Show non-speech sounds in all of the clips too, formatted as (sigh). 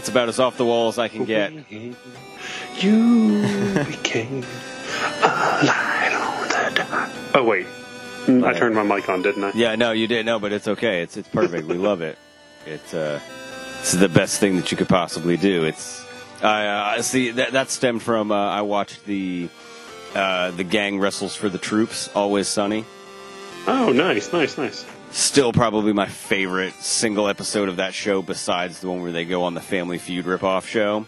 that's about as off the wall as I can get. (laughs) You became a light on the dark. Oh wait, Mm, I turned my mic on, didn't I? Yeah, no, you didn't know, but it's okay. It's it's perfect. we love it. It's uh, it's the best thing that you could possibly do. It's I uh, see that that stemmed from uh, I watched the uh, the gang wrestles for the troops. Always Sunny. Oh, nice, nice, nice. Still probably my favorite single episode of that show, besides the one where they go on the Family Feud ripoff show.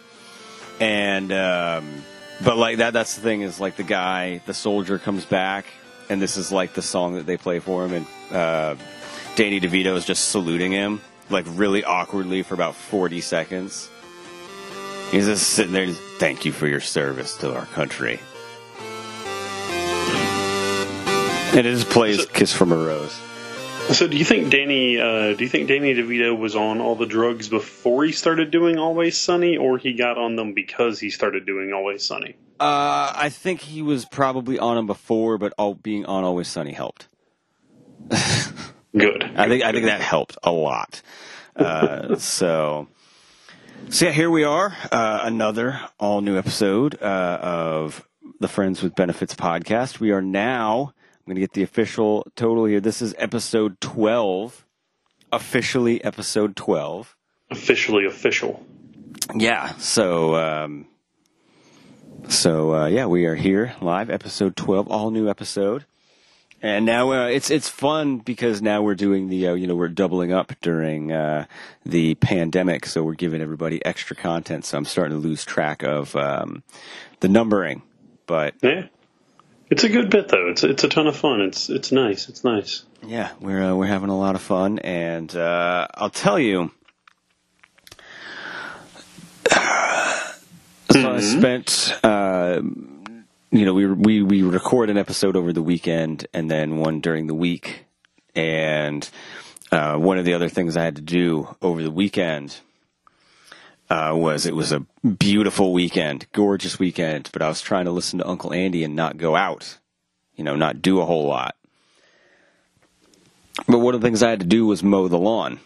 And um, but like that that's the thing is like the guy, the soldier comes back, and this is like the song that they play for him, and uh, Danny DeVito is just saluting him like really awkwardly for about forty seconds. He's just sitting there, just, thank you for your service to our country. And it just plays "Kiss from a Rose." So, do you think Danny? Uh, do you think Danny DeVito was on all the drugs before he started doing Always Sunny, or he got on them because he started doing Always Sunny? Uh, I think he was probably on them before, but all being on Always Sunny helped. (laughs) Good. I think I think that helped a lot. Uh, so, so yeah, here we are, uh, another all new episode uh, of the Friends with Benefits podcast. We are now. I'm going to get the official total here. This is episode 12, officially episode 12. Officially official. Yeah. So, um, so uh, yeah, we are here live, episode 12, all new episode. And now uh, it's it's fun because now we're doing the uh, you know we're doubling up during uh, the pandemic, so we're giving everybody extra content. So I'm starting to lose track of um, the numbering, but Yeah. It's a good bit though. It's it's a ton of fun. It's it's nice. It's nice. yeah, we're uh, we're having a lot of fun, and uh, I'll tell you. So I spent, uh, you know, we we we record an episode over the weekend and then one during the week, and uh, one of the other things I had to do over the weekend uh, was it was a beautiful weekend, gorgeous weekend, but I was trying to listen to Uncle Andy and not go out, you know, not do a whole lot. But one of the things I had to do was mow the lawn,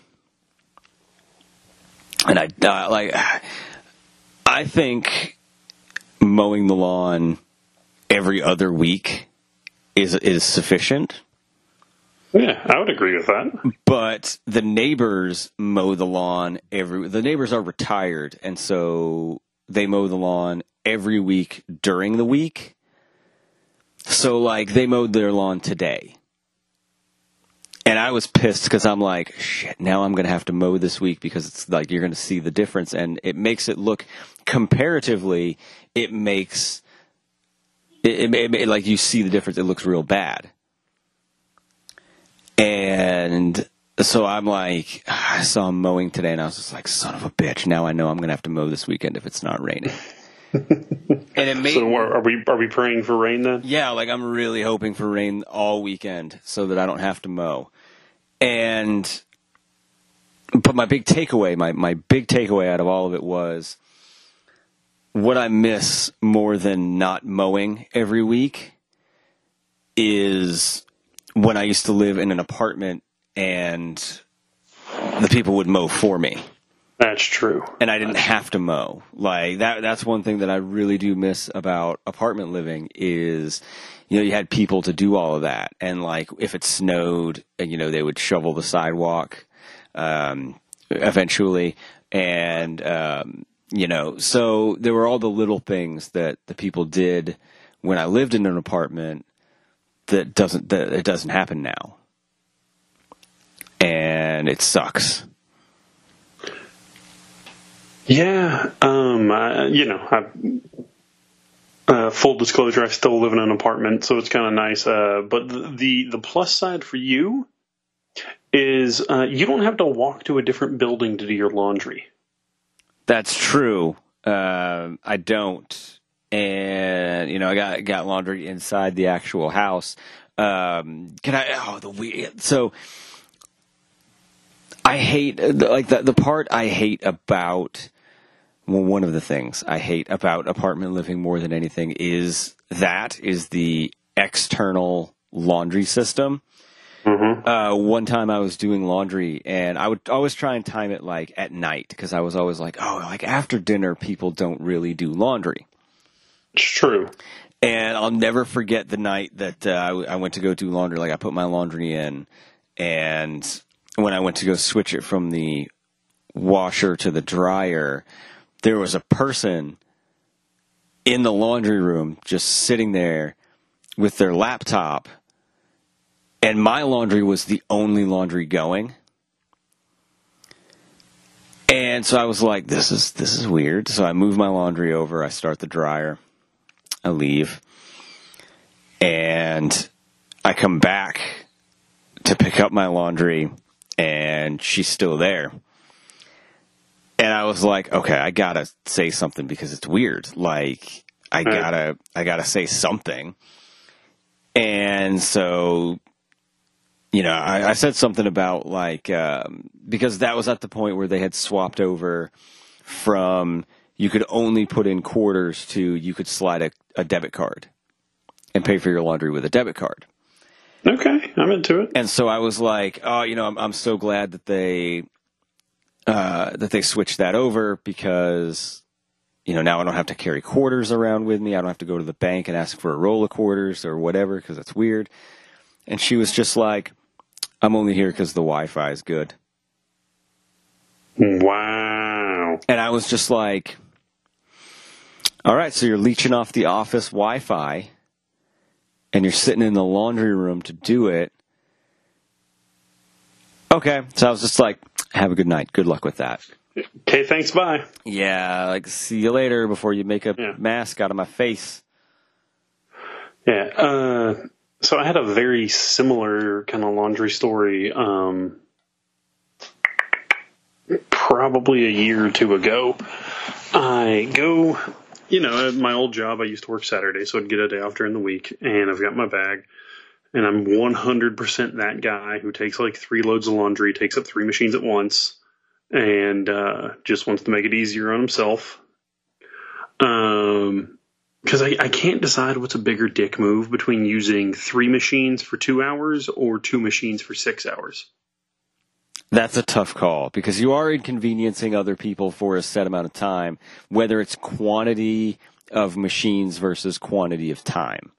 and I uh, like. I think mowing the lawn every other week is is sufficient. Yeah, I would agree with that. But the neighbors mow the lawn every. The neighbors are retired, and so they mow the lawn every week during the week. So like they mowed their lawn today. And I was pissed because I'm like, shit, now I'm going to have to mow this week because it's like you're going to see the difference. And it makes it look, comparatively, it makes, it, it, it- like you see the difference. It looks real bad. And so I'm like, (sighs) I saw him mowing today and I was just like, son of a bitch. Now I know I'm going to have to mow this weekend if it's not raining. (laughs) and it made So are are we are we praying for rain then? yeah, like I'm really hoping for rain all weekend so that I don't have to mow. And but my big takeaway, my my big takeaway out of all of it was what I miss more than not mowing every week is when I used to live in an apartment and the people would mow for me That's true. and I didn't have to mow. Like that that's one thing that I really do miss about apartment living is you know you had people to do all of that and like if it snowed you know they would shovel the sidewalk um eventually and um you know so there were all the little things that the people did when I lived in an apartment that doesn't that it doesn't happen now. And it sucks. Yeah, um, I, you know, I, uh, full disclosure, I still live in an apartment, so it's kind of nice. Uh, but the, the the plus side for you is uh, you don't have to walk to a different building to do your laundry. That's true. Um, I don't, and you know, I got got laundry inside the actual house. Um, can I? Oh, the weird. So, I hate like the the part I hate about. Well, one of the things I hate about apartment living more than anything is that is the external laundry system. Mm-hmm. Uh, one time I was doing laundry and I would always try and time it like at night because I was always like, oh, like after dinner, people don't really do laundry. It's true. And I'll never forget the night that uh, I, I went to go do laundry. Like I put my laundry in, and when I went to go switch it from the washer to the dryer, there was a person in the laundry room just sitting there with their laptop, and my laundry was the only laundry going. And so I was like, "This is this is weird." So I move my laundry over. I start the dryer. I leave, and I come back to pick up my laundry, and she's still there. And I was like, okay, I gotta say something because it's weird. Like, I gotta, I gotta say something. And so, you know, I, I said something about like, um, because that was at the point where they had swapped over from you could only put in quarters to you could slide a, a debit card and pay for your laundry with a debit card. Okay, I'm into it. And so I was like, oh, you know, I'm, I'm so glad that they uh, that they switched that over because you know now I don't have to carry quarters around with me. I don't have to go to the bank and ask for a roll of quarters or whatever because that's weird. And she was just like, I'm only here because the Wi-Fi is good. Wow. And I was just like, all right, so you're leeching off the office Wi Fi and you're sitting in the laundry room to do it. Okay. So I was just like, have a good night. Good luck with that. Okay, thanks. Bye. Yeah. Like, see you later before you make a Yeah. mask out of my face. Yeah. Uh, so I had a very similar kind of laundry story. Um, probably a year or two ago. I go, you know, my old job, I used to work Saturday, so I'd get a day off during the week, and I've got my bag, and I'm 100% that guy who takes like three loads of laundry, takes up three machines at once, and uh, just wants to make it easier on himself. Um, because I, I can't decide what's a bigger dick move between using three machines for two hours or two machines for six hours. That's a tough call because you are inconveniencing other people for a set amount of time, whether it's quantity of machines versus quantity of time.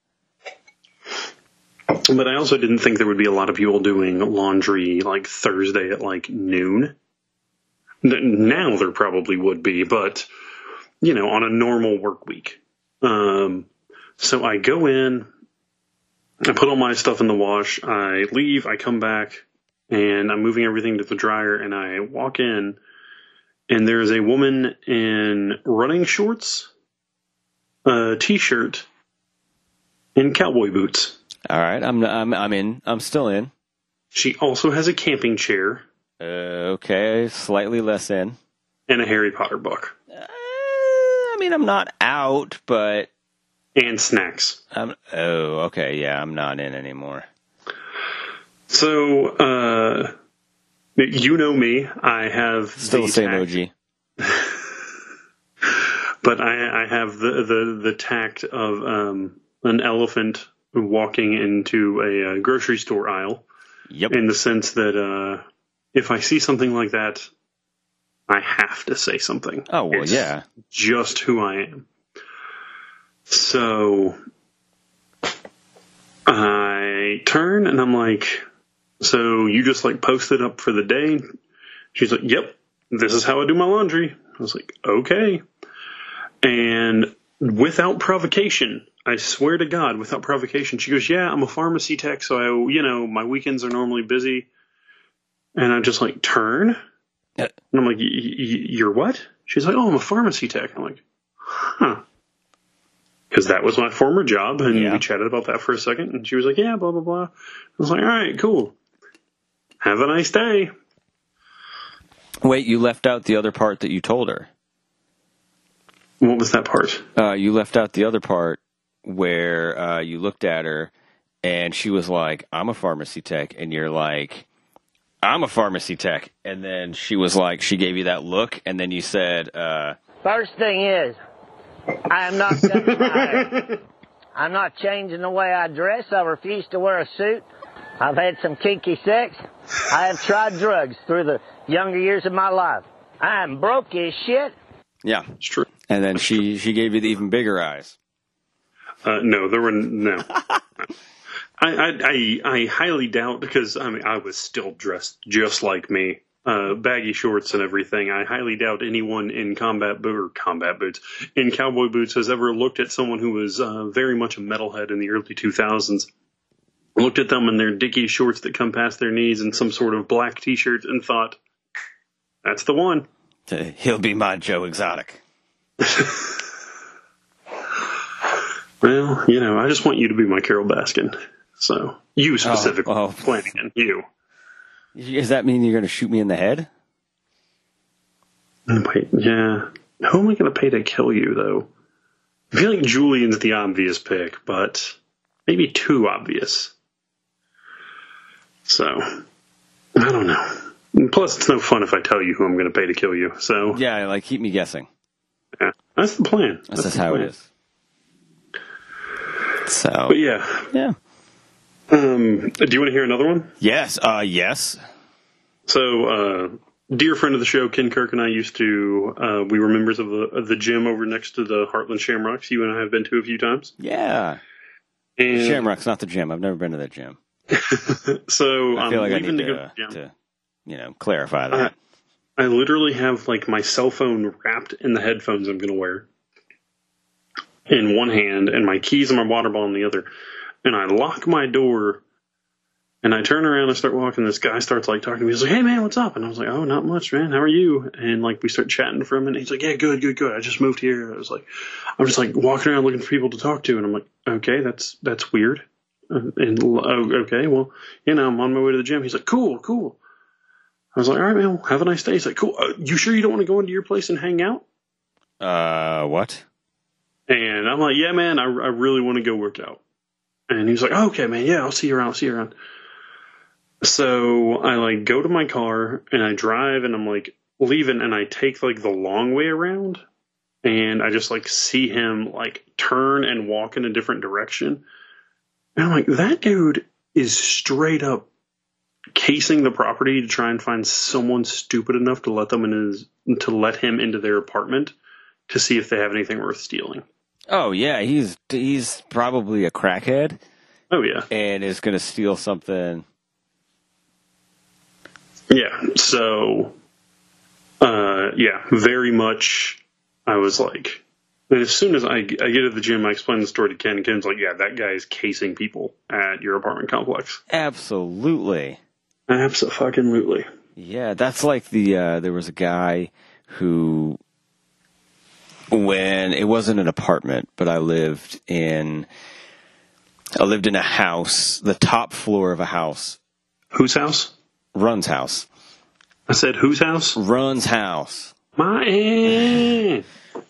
But I also didn't think there would be a lot of people doing laundry like Thursday at like noon. Now there probably would be, but you know, on a normal work week. Um, so I go in, I put all my stuff in the wash, I leave, I come back, and I'm moving everything to the dryer, and I walk in, and there's a woman in running shorts, a t-shirt, and cowboy boots. All right, I'm I'm I'm in. I'm still in. She also has a camping chair Uh, okay, slightly less in. and a Harry Potter book Uh, I mean, I'm not out, but and snacks. I'm. Oh, okay, yeah, I'm not in anymore. So, uh, you know me. I have Still the same tact, OG. (laughs) but I, I have the, the the tact of um, an elephant walking into a, uh grocery store aisle. Yep. in the sense that uh, if I see something like that, I have to say something. Oh well, It's yeah. just who I am. So I turn and I'm like, so you just like posted up for the day? She's like, yep, this is how I do my laundry. I was like, okay. And without provocation, I swear to God, without provocation, she goes, yeah, I'm a pharmacy tech, so I, you know, my weekends are normally busy. And I just like turn, and I'm like, "Y- y- you're what? She's like, oh, I'm a pharmacy tech. I'm like, huh. Because that was my former job, and Yeah. we chatted about that for a second, and she was like, yeah, blah, blah, blah. I was like, all right, cool. Have a nice day. Wait, you left out the other part that you told her. What was that part? Uh, you left out the other part where uh, you looked at her and she was like, "I'm a pharmacy tech," and you're like, "I'm a pharmacy tech," and then she was like, she gave you that look, and then you said, uh, First thing is, I am not cutting my hair. I'm not changing the way I dress. I refuse to wear a suit I've had some kinky sex. I have tried drugs through the younger years of my life. I am broke as shit. Yeah. It's true. And then she she gave you the even bigger eyes. Uh, no, there were no. (laughs) I, I I I highly doubt because I mean I was still dressed just like me, uh, baggy shorts and everything. I highly doubt anyone in combat boot or combat boots in cowboy boots has ever looked at someone who was uh, very much a metalhead in the early 2000s. Looked at them in their dicky shorts that come past their knees and some sort of black t-shirt and thought, "That's the one." (laughs) He'll be my Joe Exotic. (laughs) Well, you know, I just want you to be my Carole Baskin. So you oh, specifically, oh. Flanagan, you. Does that mean you're going to shoot me in the head? Wait, yeah. Who am I going to pay to kill you, though? I feel like Julian's the obvious pick, but maybe too obvious. So, I don't know. And Plus, it's no fun if I tell you who I'm going to pay to kill you. So, Yeah, like keep me guessing. yeah, that's the plan. That's just the how it plan. is. So But yeah. yeah. Um, do you want to hear another one? Yes. Uh. Yes. So, uh, dear friend of the show, Ken Kirk and I used to, uh, we were members of the, of the gym over next to the Heartland Shamrocks. You and I have been to a few times. Yeah. And Shamrock's not the gym. I've never been to that gym. (laughs) so I I'm feel um, like I need to go to uh, to, you know, clarify that. Uh, I literally have like my cell phone wrapped in the headphones I'm going to wear in one hand and my keys and my water bottle in the other. And I lock my door and I turn around and start walking. This guy starts like talking to me. He's like, Hey man, what's up? And I was like, Oh, not much, man. How are you? And like we start chatting for a minute. He's like, Yeah, good, good, good. I just moved here. I was like, I'm just like walking around looking for people to talk to. And I'm like, Okay, that's, that's weird. And oh, okay, well, you know, I'm on my way to the gym. He's like, Cool, cool. I was like, all right, man, well, have a nice day. He's like, cool. Uh, you sure you don't want to go into your place and hang out? Uh. What? And I'm like, yeah, man, I, I really want to go work out. And he was like, oh, okay, man, yeah, I'll see you around. I'll see you around. So I like go to my car and I drive and I'm like leaving and I take like the long way around and I just like see him like turn and walk in a different direction. And I'm like, that dude is straight up casing the property to try and find someone stupid enough to let them in his to let him into their apartment to see if they have anything worth stealing. Oh yeah, he's he's probably a crackhead Oh yeah. and is going to steal something. Yeah. So, uh, yeah, very much. I was like, and as soon as I, I get to the gym, I explain the story to Ken. Ken's like, yeah, that guy is casing people at your apartment complex. Absolutely. Absolutely. Yeah, that's like the uh, there was a guy who when it wasn't an apartment, but I lived in I lived in a house, the top floor of a house, Whose house? Run's house. I said, whose house? Run's house. My.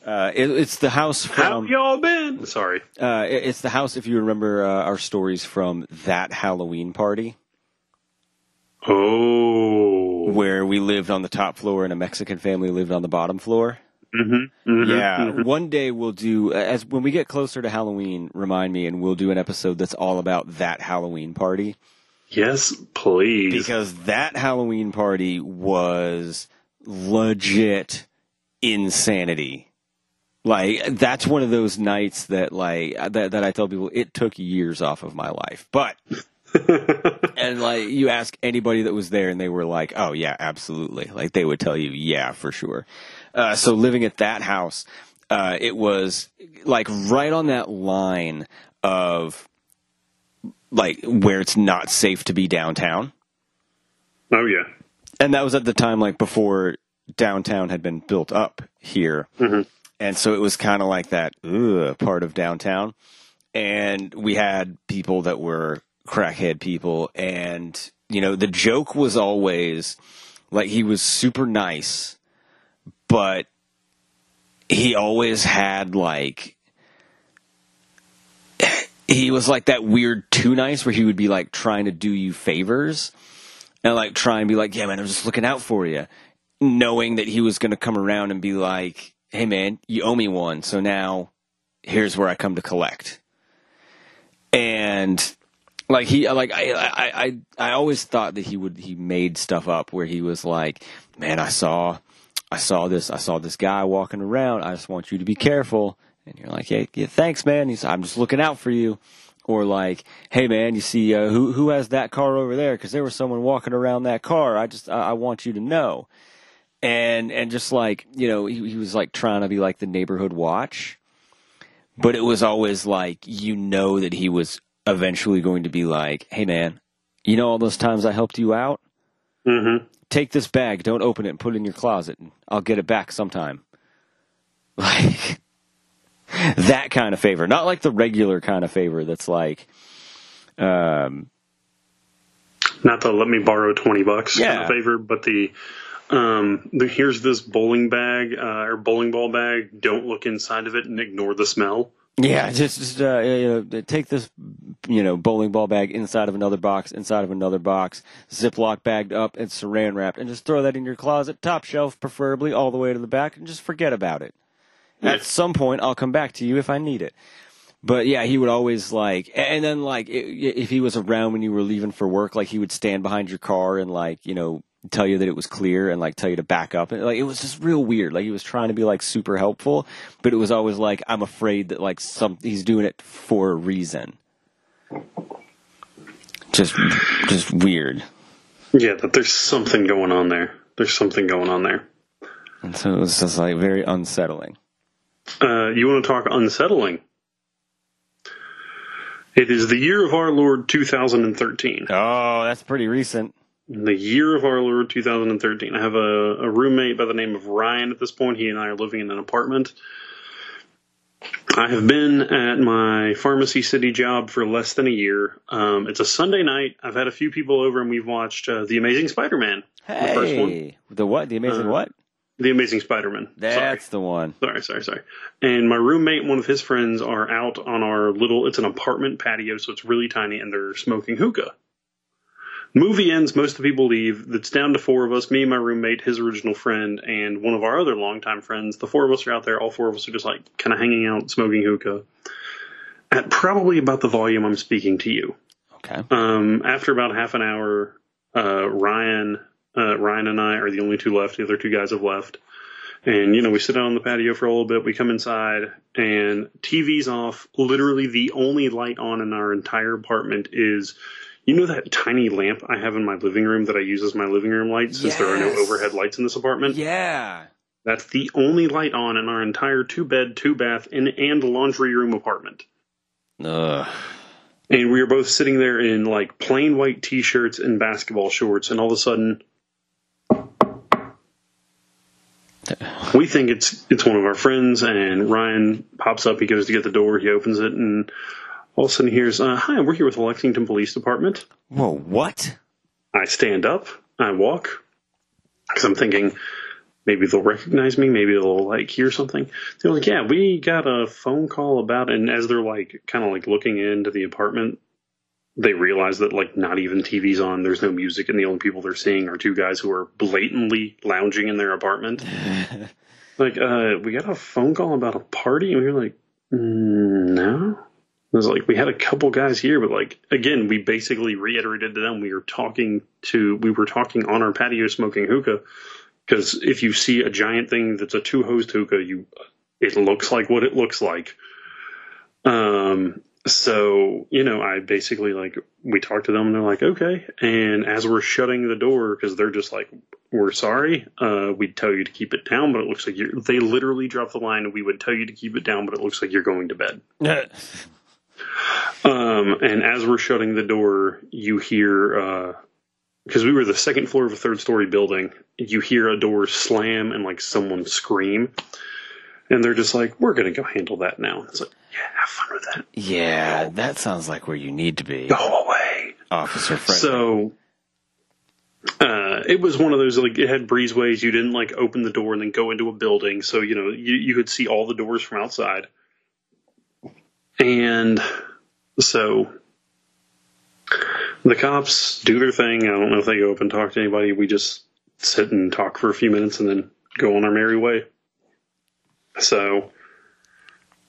Uh, it, it's the house How from. y'all been? Sorry. Uh, it- it's the house if you remember uh, our stories from that Halloween party Oh. where we lived on the top floor and a Mexican family lived on the bottom floor. Mm-hmm, mm-hmm, Yeah, mhm. one day we'll do as when we get closer to Halloween. Remind me, and we'll do an episode that's all about that Halloween party Yes, please. because that Halloween party was legit insanity. Like that's one of those nights that like that that I tell people it took years off of my life, but. (laughs) and like you ask anybody that was there and they were like oh yeah absolutely. Like they would tell you yeah for sure. Uh, so living at that house uh, it was like right on that line of like where it's not safe to be downtown. Oh yeah. and that was at the time like before downtown had been built up here and so it was kind of like that part of downtown. And we had people that were crackhead people. And you know the joke was always like he was super nice but he always had like he was like that weird too nice where he would be like trying to do you favors and like try and be like, yeah, man, I'm just looking out for you, knowing that he was going to come around and be like, hey, man, you owe me one, so now here's where I come to collect. And like he like I, I I I always thought that he would he made stuff up where he was like, man, I saw I saw this I saw this guy walking around. I just want you to be careful. And you're like, hey, yeah, thanks, man. He's I'm just looking out for you. Or like, hey man, you see uh, who who has that car over there? Because there was someone walking around that car. I just I, I want you to know. And and just like you know, he, he was like trying to be like the neighborhood watch, but it was always like you know that he was eventually going to be like, hey man, you know all those times I helped you out? Mm-hmm. Take this bag, don't open it, and put it in your closet, and I'll get it back sometime. (laughs) Like that kind of favor, not like the regular kind of favor that's like, um, Not the let me borrow twenty bucks kind Yeah. of favor, but the um, the, here's this bowling bag uh, or bowling ball bag. Don't look inside of it and ignore the smell. yeah, just, just uh, you know, take this, you know, bowling ball bag inside of another box, inside of another box, Ziploc bagged up and saran wrapped, and just throw that in your closet, top shelf, preferably all the way to the back, and just forget about it. At some point, I'll come back to you if I need it. But yeah, he would always like, and then like, if he was around when you were leaving for work, like he would stand behind your car and like, you know, tell you that it was clear and like tell you to back up. And like, it was just real weird. Like he was trying to be like super helpful, but it was always like, I'm afraid that like some, he's doing it for a reason. Just, just weird. Yeah, that there's something going on there. There's something going on there. And so it was just like very unsettling. Uh, you want to talk unsettling? It is the year of our Lord 2013. Oh, that's pretty recent. The year of our Lord 2013. I have a, a roommate by the name of Ryan at this point. He and I are living in an apartment. I have been at my pharmacy city job for less than a year. Um, it's a Sunday night. I've had a few people over and we've watched uh, The Amazing Spider Man. The first one. Hey, the what? The amazing Uh, what? The Amazing Spider Man. Sorry. That's the one. Sorry, sorry, sorry. And my roommate and one of his friends are out on our little, it's an apartment patio, so it's really tiny, and they're smoking hookah. Movie ends, most of the people leave. It's down to four of us me, my roommate, his original friend, and one of our other longtime friends. The four of us are out there. All four of us are just like kind of hanging out, smoking hookah. At probably about the volume I'm speaking to you. Okay. Um, after about half an hour, uh, Ryan, uh, Ryan and I are the only two left. The other two guys have left. And, you know, we sit out on the patio for a little bit. We come inside and TV's off. Literally the only light on in our entire apartment is, you know, that tiny lamp I have in my living room that I use as my living room light since there are no overhead lights in this apartment. Yeah. That's the only light on in our entire two bed, two bath, and, and laundry room apartment. Ugh. and we were both sitting there in like plain white t-shirts and basketball shorts and all of a sudden we think it's it's one of our friends and Ryan pops up he goes to get the door he opens it and all of a sudden he hears uh, hi we're here with the Lexington Police Department Whoa, what? I stand up I walk because I'm thinking maybe they'll recognize me maybe they'll like hear something they're like yeah we got a phone call about and as they're like kind of like looking into the apartment they realize that like not even TV's on, there's no music, and the only people they're seeing are two guys who are blatantly lounging in their apartment. (laughs) like, uh, we got a phone call about a party, and we were like, mm, no. It was like we had a couple guys here, but like again, we basically reiterated to them we were talking to we were talking on our patio smoking hookah because if you see a giant thing that's a two host hookah, you it looks like what it looks like. Um, so you know, I basically like we talked to them and they're like, okay. And as we're shutting the door because they're just like, we're sorry, uh, we'd tell you to keep it down, but it looks like you're. They literally drop the line. We would tell you to keep it down, but it looks like you're going to bed. (laughs) Um, and as we're shutting the door, you hear because we were the second floor of a third story building. You hear a door slam and like someone scream, and they're just like, "We're gonna go handle that now." It's like, yeah, have fun with that. yeah, that sounds like where you need to be, Go away. Officer Fred. So. Uh, it was one of those like it had breezeways. You didn't like open the door and then go into a building, so you know you you could see all the doors from outside. And so the cops do their thing. I don't know if they go up and talk to anybody. We just sit and talk for a few minutes and then go on our merry way. So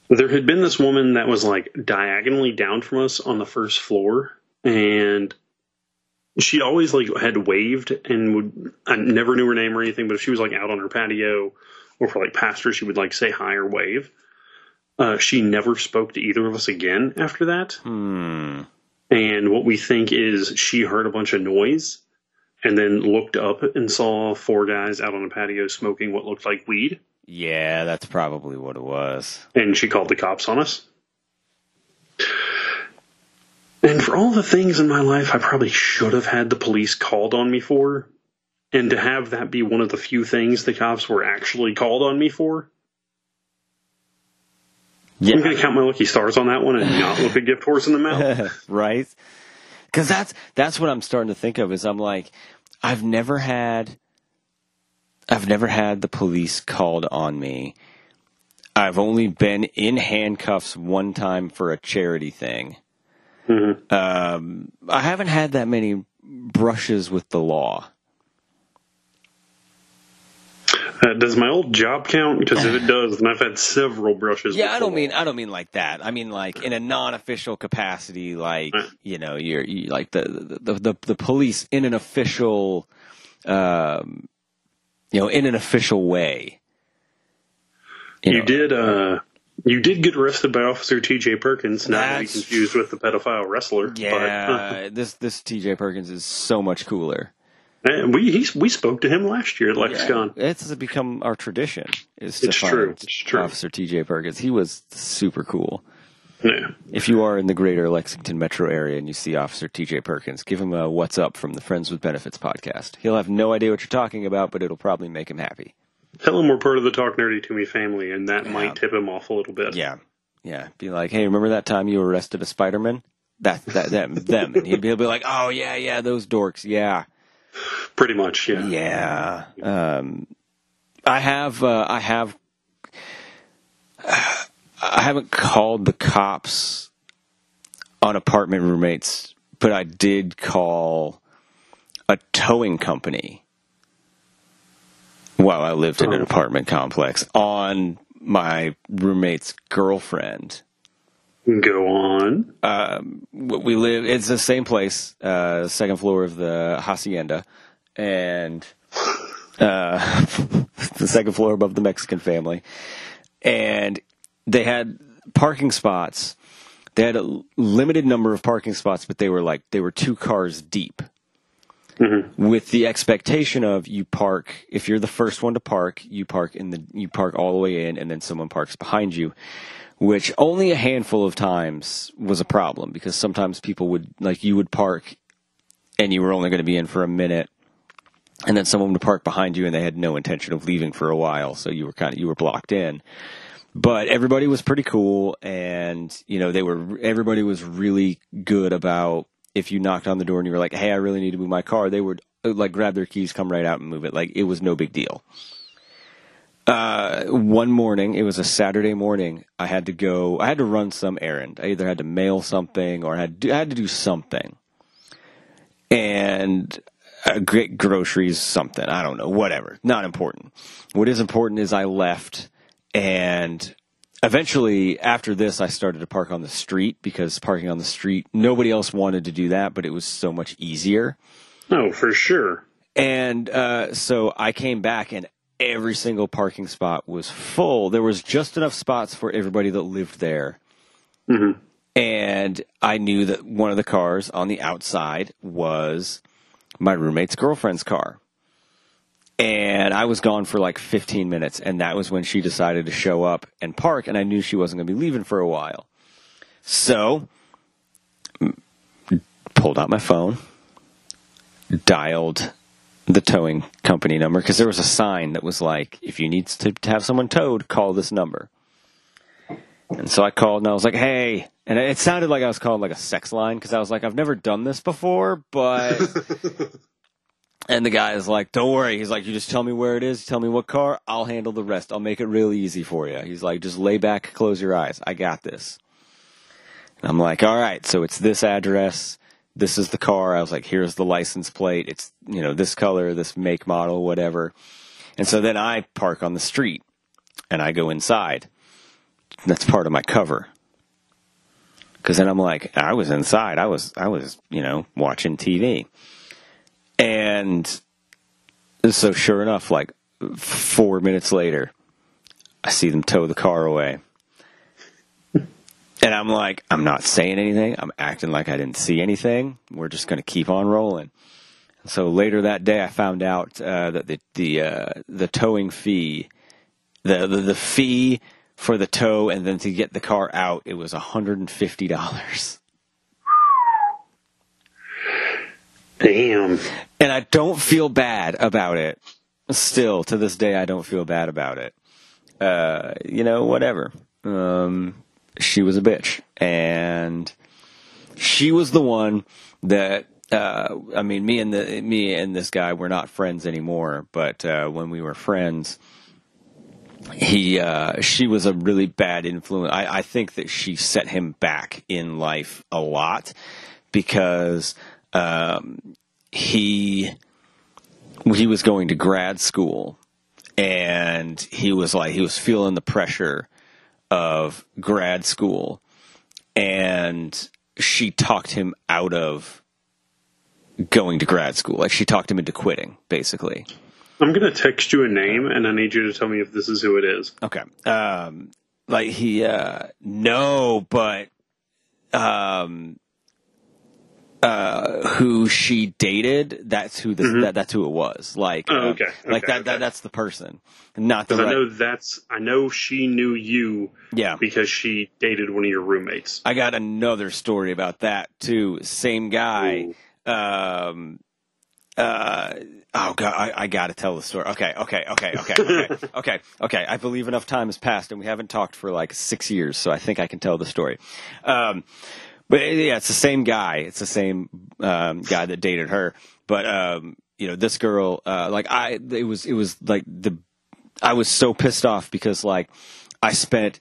there had been this woman that was like diagonally down from us on the first floor and she always like had waved and would I never knew her name or anything, but if she was like out on her patio or for like pasture, she would like say hi or wave. Uh, she never spoke to either of us again after that. Hmm. And what we think is she heard a bunch of noise and then looked up and saw four guys out on a patio smoking what looked like weed. Yeah, that's probably what it was. And she called the cops on us. And for all the things in my life I probably should have had the police called on me for, and to have that be one of the few things the cops were actually called on me for, Yeah. I'm going to count my lucky stars on that one and not look a gift horse in the mouth. (laughs) right? Because that's that's what I'm starting to think of. Is I'm like, I've never had, I've never had the police called on me. I've only been in handcuffs one time for a charity thing. Um, I haven't had that many brushes with the law. Uh, does my old job count? Because if it does, then I've had several brushes. Yeah, with I don't mean I don't mean like that. I mean like in a non-official capacity, like Right. you know, you're you, like the, the the the police in an official, um, you know, in an official way. You know, did. Uh, you did get arrested by Officer T.J. Perkins, not to be confused with the pedophile wrestler. Yeah, this this T.J. Perkins is so much cooler. But, uh, we he, we spoke to him last year at LexCon. It's become our tradition. Is to It's find true. It's true. Officer T.J. Perkins. He was super cool. Yeah. If you are in the greater Lexington metro area and you see Officer TJ Perkins, give him a what's up from the Friends with Benefits podcast. He'll have no idea what you're talking about, but it'll probably make him happy. Tell him we're part of the Talk Nerdy to Me family, and that Yeah. might tip him off a little bit. Yeah. Yeah. Be like, hey, remember that time you arrested a Spider-Man? That, that, them, them. And he'd be, he'll be like, oh, yeah, yeah, those dorks. Yeah. Pretty much, yeah. Yeah. Um, I have, uh, I have, I haven't called the cops on apartment roommates, but I did call a towing company while I lived in an Oh. apartment complex on my roommate's girlfriend. Go on. w- we live it's the same place uh second floor of the hacienda and uh (laughs) the second floor above the mexican family. And they had parking spots. They had a limited number of parking spots but they were like they were two cars deep. With the expectation of you park if you're the first one to park you park in the you park all the way in and then someone parks behind you which only a handful of times was a problem because sometimes people would like you would park and you were only going to be in for a minute and then someone would park behind you and they had no intention of leaving for a while so you were kind of you were blocked in but everybody was pretty cool and you know they were everybody was really good about if you knocked on the door and you were like hey i really need to move my car they would uh, like grab their keys come right out and move it like it was no big deal uh, one morning, it was a Saturday morning. I had to go. I had to run some errand. I either had to mail something or I had to, I had to do something, and get groceries, something. I don't know. Whatever. Not important. What is important is I left, and eventually, after this, I started to park on the street because parking on the street, nobody else wanted to do that, but it was so much easier. Oh, for sure. And uh, so I came back, and every single parking spot was full. There was just enough spots for everybody that lived there. And I knew that one of the cars on the outside was my roommate's girlfriend's car. And I was gone for like 15 minutes, and that was when she decided to show up and park, and I knew she wasn't going to be leaving for a while. So, pulled out my phone, dialed the towing company number because there was a sign that was like, if you need to, have someone towed, call this number. And so I called and I was like, hey, and it sounded like I was calling like a sex line because I was like, I've never done this before, but. (laughs) and the guy is like, don't worry. He's like, you just tell me where it is, tell me what car, I'll handle the rest. I'll make it real easy for you. He's like, just lay back, close your eyes. I got this. And I'm like, all right, so it's this address. This is the car. I was like, here's the license plate. It's, you know, this color, this make, model, whatever. And so then I park on the street and I go inside. That's part of my cover. Because then I'm like, I was inside. I was, I was, you know, watching TV. And so sure enough, like four minutes later, I see them tow the car away. And I'm like, I'm not saying anything. I'm acting like I didn't see anything. We're just going to keep on rolling. So later that day, I found out uh, that the the uh, the towing fee, the, the the fee for the tow and then to get the car out, it was hundred and fifty dollars. Damn. And I don't feel bad about it. Still, to this day, I don't feel bad about it. Uh, you know, whatever. Um, she was a bitch, and she was the one that. Uh, I mean, me and the me and this guy we're not friends anymore. But uh, when we were friends, he uh, she was a really bad influence. I, I think that she set him back in life a lot because um, he he was going to grad school and he was like he was feeling the pressure of grad school and she talked him out of going to grad school like she talked him into quitting basically I'm gonna text you a name, and I need you to tell me if this is who it is. okay um like he uh no but um uh who she dated that's who this that, that's who it was like Oh, uh, okay, like okay, that, that that's the person not the Because I know that's I know she knew you yeah because she dated one of your roommates. I got another story about that too. Same guy. Ooh. Um, uh, oh god, I, I got to tell the story. Okay, okay, okay, okay, okay, (laughs) okay, okay. I believe enough time has passed, and we haven't talked for like six years, so I think I can tell the story. Um, but yeah, it's the same guy. It's the same um, guy that dated her. But um, you know, this girl, uh, like I, it was, it was like the, I was so pissed off because like I spent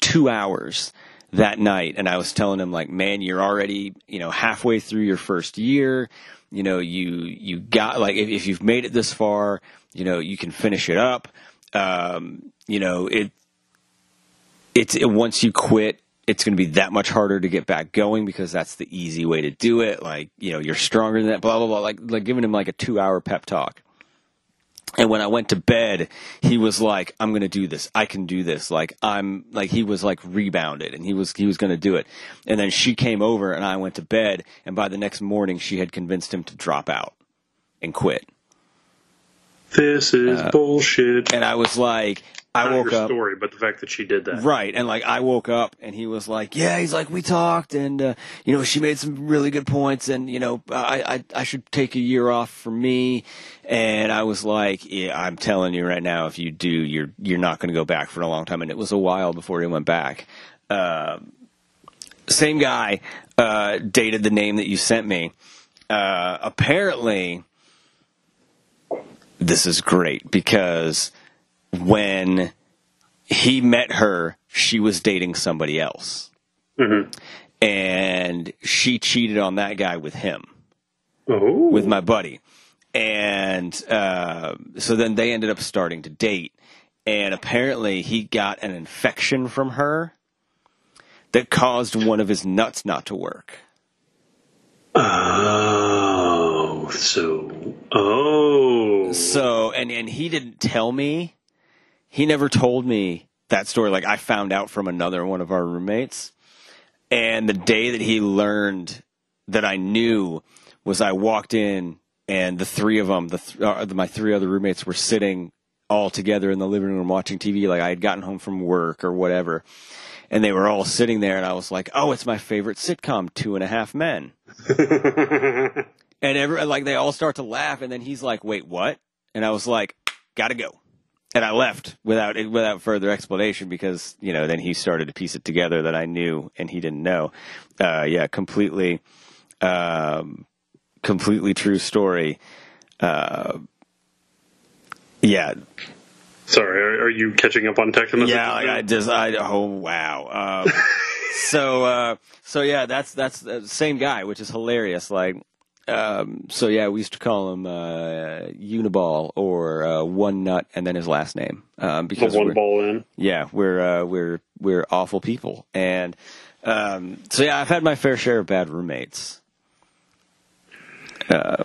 two hours that night and I was telling him like, man, you're already, you know, halfway through your first year. You know, you, you got like, if, if you've made it this far, you know, you can finish it up. Um, you know, it, it's, it, once you quit, it's going to be that much harder to get back going because that's the easy way to do it. Like, you know, you're stronger than that, blah, blah, blah. Like, like giving him like a two hour pep talk. And when I went to bed, he was like, I'm going to do this. I can do this. Like, I'm like, he was like rebounded and he was, he was going to do it. And then she came over and I went to bed. And by the next morning, she had convinced him to drop out and quit. This is uh, bullshit. And I was like, I Not woke up. story, but the fact that she did that. Right. And like I woke up and he was like, yeah, he's like, we talked and, uh, you know, she made some really good points and, you know, I, I, I should take a year off for me. And I was like, yeah, I'm telling you right now, if you do, you're, you're not going to go back for a long time. And it was a while before he went back. Um, same guy, uh, dated the name that you sent me. Uh, apparently this is great because when he met her, she was dating somebody else. Mhm. And she cheated on that guy with him, Oh. with my buddy. And uh, so then they ended up starting to date. And apparently he got an infection from her that caused one of his nuts not to work. Oh, so oh, So and and he didn't tell me. He never told me that story. Like I found out from another one of our roommates. And the day that he learned that I knew was I walked in and the three of them, the th- uh, my three other roommates were sitting all together in the living room watching TV. Like I had gotten home from work or whatever. And they were all sitting there and I was like, oh, it's my favorite sitcom, Two and a Half Men. (laughs) And every like they all start to laugh, and then he's like, "Wait, what?" And I was like, "Gotta go," and I left without without further explanation because you know then he started to piece it together that I knew and he didn't know. Uh, yeah, completely, um, completely true story. Uh, yeah, Sorry, are, are you catching up on text messages? yeah, like. I just, I, oh wow. Um, (laughs) so, uh, so yeah, that's that's the same guy, which is hilarious. Like, Um, so yeah, we used to call him uh, Uniball or uh, One Nut, and then his last name um, The because one ball in. yeah, we're uh, we're we're awful people, and um, so yeah, I've had my fair share of bad roommates. Uh,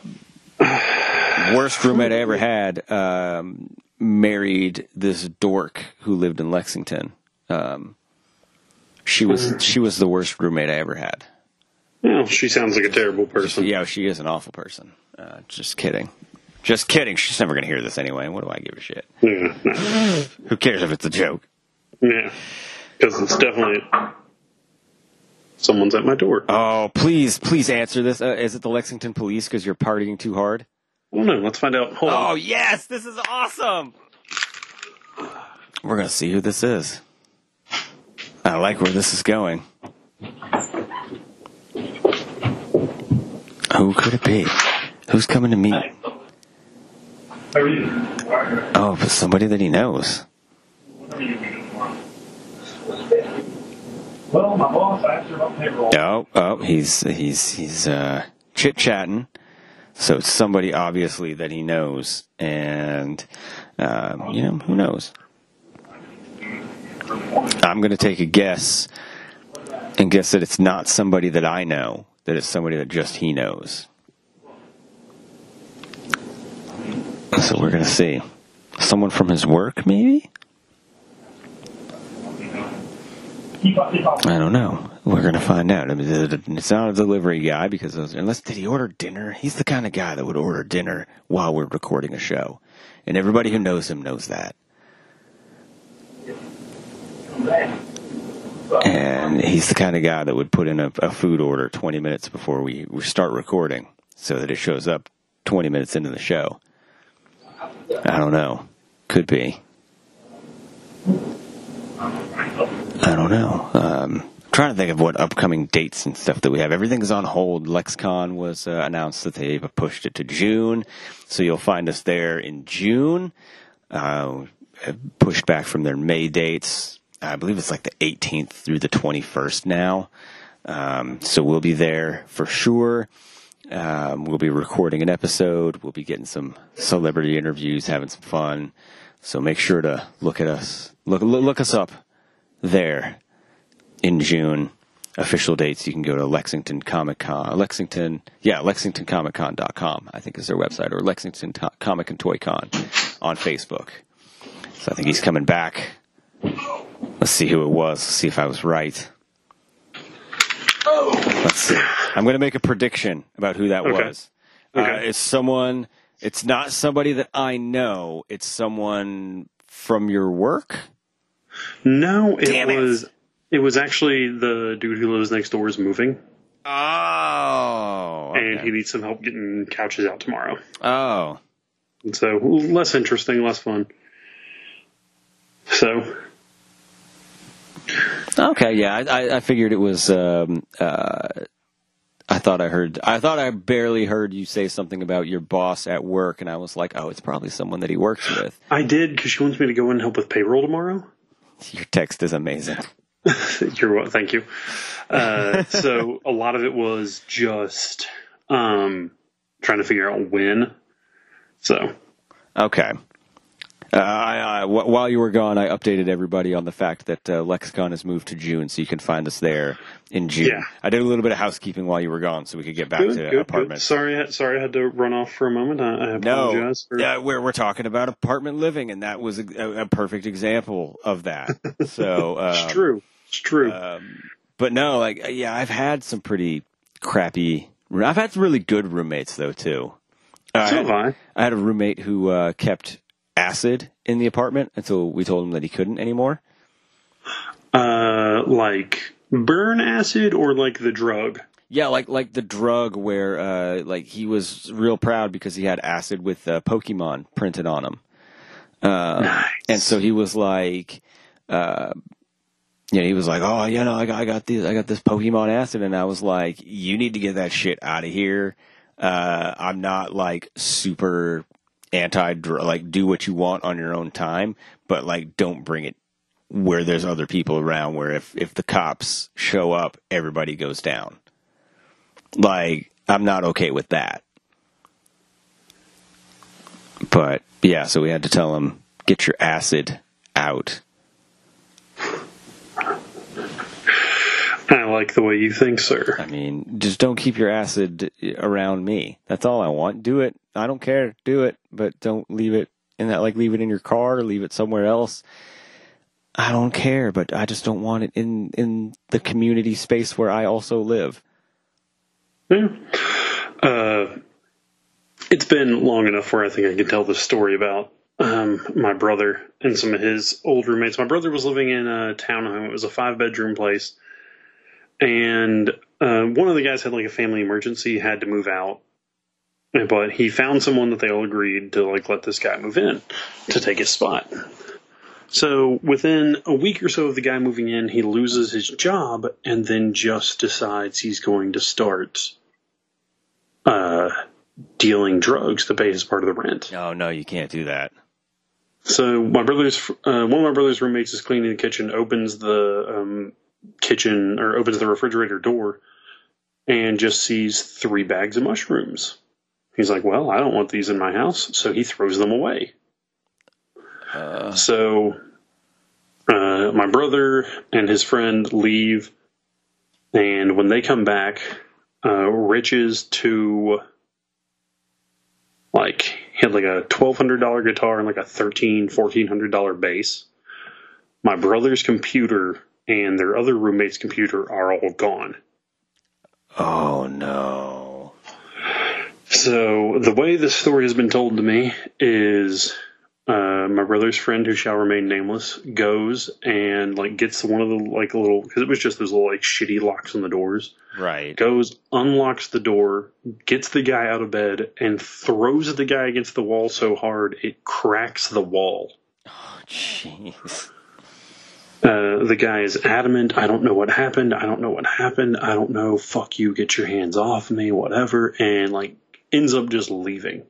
worst roommate I ever had um, married this dork who lived in Lexington. Um, she was she was the worst roommate I ever had. Well, she sounds like a terrible person. Yeah, she is an awful person. Uh, just kidding. Just kidding. She's never going to hear this anyway. What do I give a shit? Yeah, no. Who cares if it's a joke? yeah, because it's definitely someone's at my door. Oh, please, please answer this. Uh, is it the Lexington police because you're partying too hard? Well, no, let's find out. Hold Oh, on. yes, this is awesome. We're going to see who this is. I like where this is going. Who could it be? Who's coming to meet? How are you? Oh, but somebody that he knows. Well, my boss asked her about payroll. Oh, oh, he's he's he's uh, chit chatting. So it's somebody obviously that he knows, and um, you know who knows. I'm going to take a guess and guess that it's not somebody that I know. That it's somebody that just he knows. So we're going to see someone from his work, maybe. I don't know. We're gonna find out. I mean, it's not a delivery guy because unless did he order dinner? He's the kind of guy that would order dinner while we're recording a show, and everybody who knows him knows that. And he's the kind of guy that would put in a, a food order 20 minutes before we, we start recording, so that it shows up 20 minutes into the show. I don't know. Could be. I don't know. Um, trying to think of what upcoming dates and stuff that we have. Everything's on hold. LexCon was uh, announced that they pushed it to June, so you'll find us there in June. Uh, pushed back from their May dates. I believe it's like the 18th through the 21st now. Um, so we'll be there for sure. Um, we'll be recording an episode. We'll be getting some celebrity interviews, having some fun. So make sure to look at us. Look look, look us up there in June. Official dates, you can go to Lexington Comic Con, Lexington, yeah, LexingtonComicCon.com, I think is their website, or Lexington Comic and Toy Con on Facebook. So I think he's coming back. Let's see who it was. Let's See if I was right. Oh. Let's see. I'm going to make a prediction about who that Okay. was. Uh, Okay. it's someone. It's not somebody that I know. It's someone from your work. No, it Damn it. was. It was actually the dude who lives next door is moving, Oh. Okay. and he needs some help getting couches out tomorrow. Oh. And so less interesting, less fun. So Okay. Yeah. I, I, I figured it was. Um, uh, I thought I heard. I thought I barely heard you say something about your boss at work, and I was like, "Oh, it's probably someone that he works with." I did because she wants me to go in and help with payroll tomorrow. Your text is amazing. (laughs) You're wel- thank you. Uh, (laughs) so a lot of it was just um, trying to figure out when. So Okay. Uh, I, I, while you were gone, I updated everybody on the fact that uh, LexCon has moved to June, so you can find us there in June. Yeah. I did a little bit of housekeeping while you were gone, so we could get back good, to good, good. Sorry, I- sorry, I had to run off for a moment. I, I No, apologize. For, uh, we're we're talking about apartment living, and that was a, a perfect example of that. So (laughs) um, it's true. It's true. Um, but no, like uh, yeah, I've had some pretty crappy. I've had some really good roommates though too. Uh, so have I. I had a roommate who uh, kept acid in the apartment until we told him that he couldn't anymore. Uh, like burn acid or like the drug. Yeah, like like the drug where uh, like he was real proud because he had acid with uh, Pokemon printed on him, uh, Nice. and so he was like, uh, you know, he was like, oh, you know, I got I got this I got this Pokemon acid, and I was like, you need to get that shit out of here. Uh, I'm not like super anti like do what you want on your own time, but like don't bring it where there's other people around where if if the cops show up everybody goes down like I'm not okay with that. But yeah, so we had to tell him get your acid out. (laughs) I like the way you think, sir. I mean, just don't keep your acid around me. That's all I want. Do it. I don't care. Do it, but don't leave it in that. Like leave it in your car. Leave it somewhere else. I don't care, but I just don't want it in in the community space where I also live. Yeah. Uh, it's been long enough where I think I can tell this story about um, my brother and some of his old roommates. My brother was living in a townhome. It was a five bedroom place, and uh, one of the guys had like a family emergency, had to move out, but he found someone that they all agreed to like let this guy move in to take his spot. So within a week or so of the guy moving in, he loses his job and then just decides he's going to start uh, dealing drugs to pay his part of the rent. Oh no, you can't do that. So my brother's uh, one of my brother's roommates is cleaning the kitchen, opens the um, kitchen or opens the refrigerator door, and just sees three bags of mushrooms. He's like, "Well, I don't want these in my house," so he throws them away. Uh, So uh, my brother and his friend leave, and when they come back, uh, Rich's to like he had like a twelve hundred dollar guitar and like a thirteen fourteen hundred dollar bass. My brother's computer and their other roommate's computer are all gone. oh no. So the way this story has been told to me is uh, my brother's friend, who shall remain nameless, goes and like gets one of the like little because it was just those little like shitty locks on the doors. Right. Goes, unlocks the door, gets the guy out of bed, and throws the guy against the wall so hard it cracks the wall. Oh jeez. Uh, the guy is adamant. I don't know what happened. I don't know what happened. I don't know. Fuck you. Get your hands off me. Whatever. And like ends up just leaving.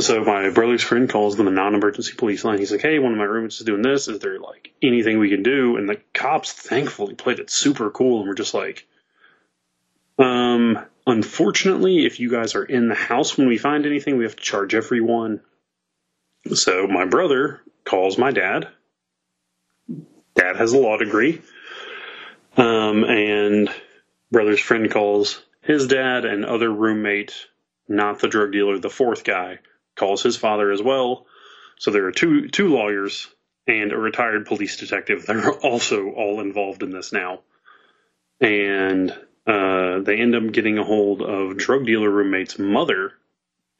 So my brother's friend calls the non-emergency police line. He's like, "Hey, one of my roommates is doing this. Is there like anything we can do?" And the cops thankfully played it super cool and were just like, "Um, unfortunately, if you guys are in the house when we find anything, we have to charge everyone." So my brother calls my dad. Dad has a law degree. Um, and brother's friend calls his dad and other roommate, not the drug dealer, the fourth guy, calls his father as well. So there are two two lawyers and a retired police detective (laughs) They're also all involved in this now. And uh, they end up getting a hold of drug dealer roommate's mother.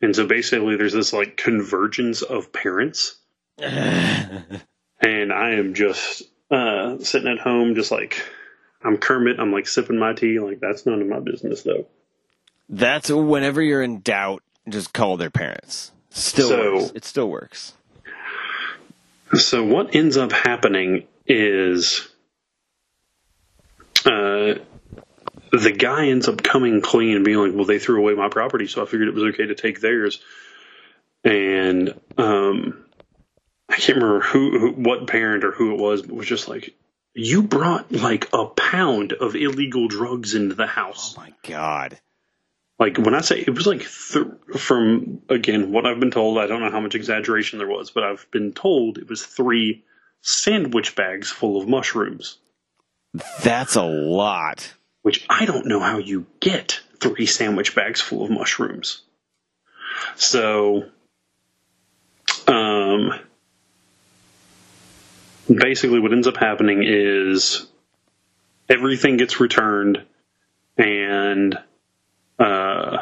And so basically there's this like convergence of parents. (laughs) and I am just uh, sitting at home, just like I'm Kermit. I'm like sipping my tea. Like that's none of my business, though. That's whenever you're in doubt, just call their parents. Still So- works. It still works. So what ends up happening is, uh, the guy ends up coming clean and being like, "Well, they threw away my property, so I figured it was okay to take theirs." And um, I can't remember who, who, what parent or who it was, but was just like, "You brought like a pound of illegal drugs into the house." Oh my god. like when I say it was like th- from again what I've been told, I don't know how much exaggeration there was, but I've been told it was three sandwich bags full of mushrooms, That's a lot. which I don't know how you get three sandwich bags full of mushrooms. So, um, basically, what ends up happening is everything gets returned, and uh,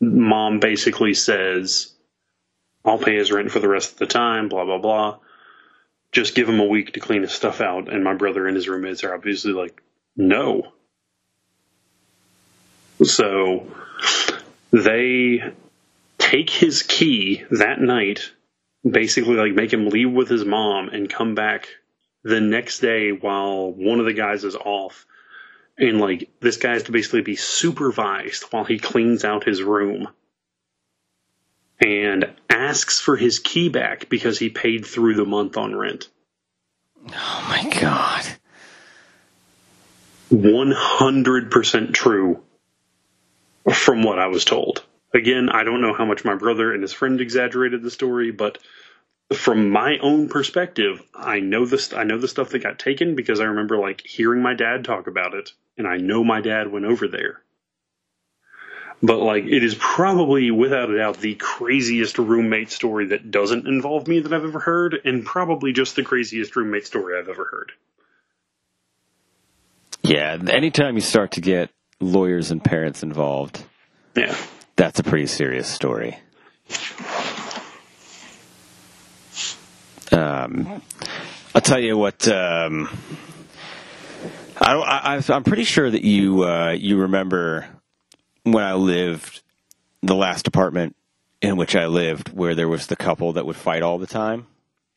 mom basically says, I'll pay his rent for the rest of the time, blah, blah, blah. Just give him a week to clean his stuff out. And my brother and his roommates are obviously like, no. So they take his key that night, basically like make him leave with his mom and come back the next day while one of the guys is off and like this guy has to basically be supervised while he cleans out his room and asks for his key back because he paid through the month on rent Oh my god. 100% true from what I was told. Again, I don't know how much my brother and his friend exaggerated the story, but from my own perspective, I know this. I know the stuff that got taken because I remember like hearing my dad talk about it, and I know my dad went over there. But like, it is probably without a doubt the craziest roommate story that doesn't involve me that I've ever heard, and probably just the craziest roommate story I've ever heard. Yeah, anytime you start to get lawyers and parents involved, Yeah. that's a pretty serious story. Um, I'll tell you what. Um, I, don't- I, I- I'm pretty sure that you uh, you remember when I lived the last apartment in which I lived, where there was the couple that would fight all the time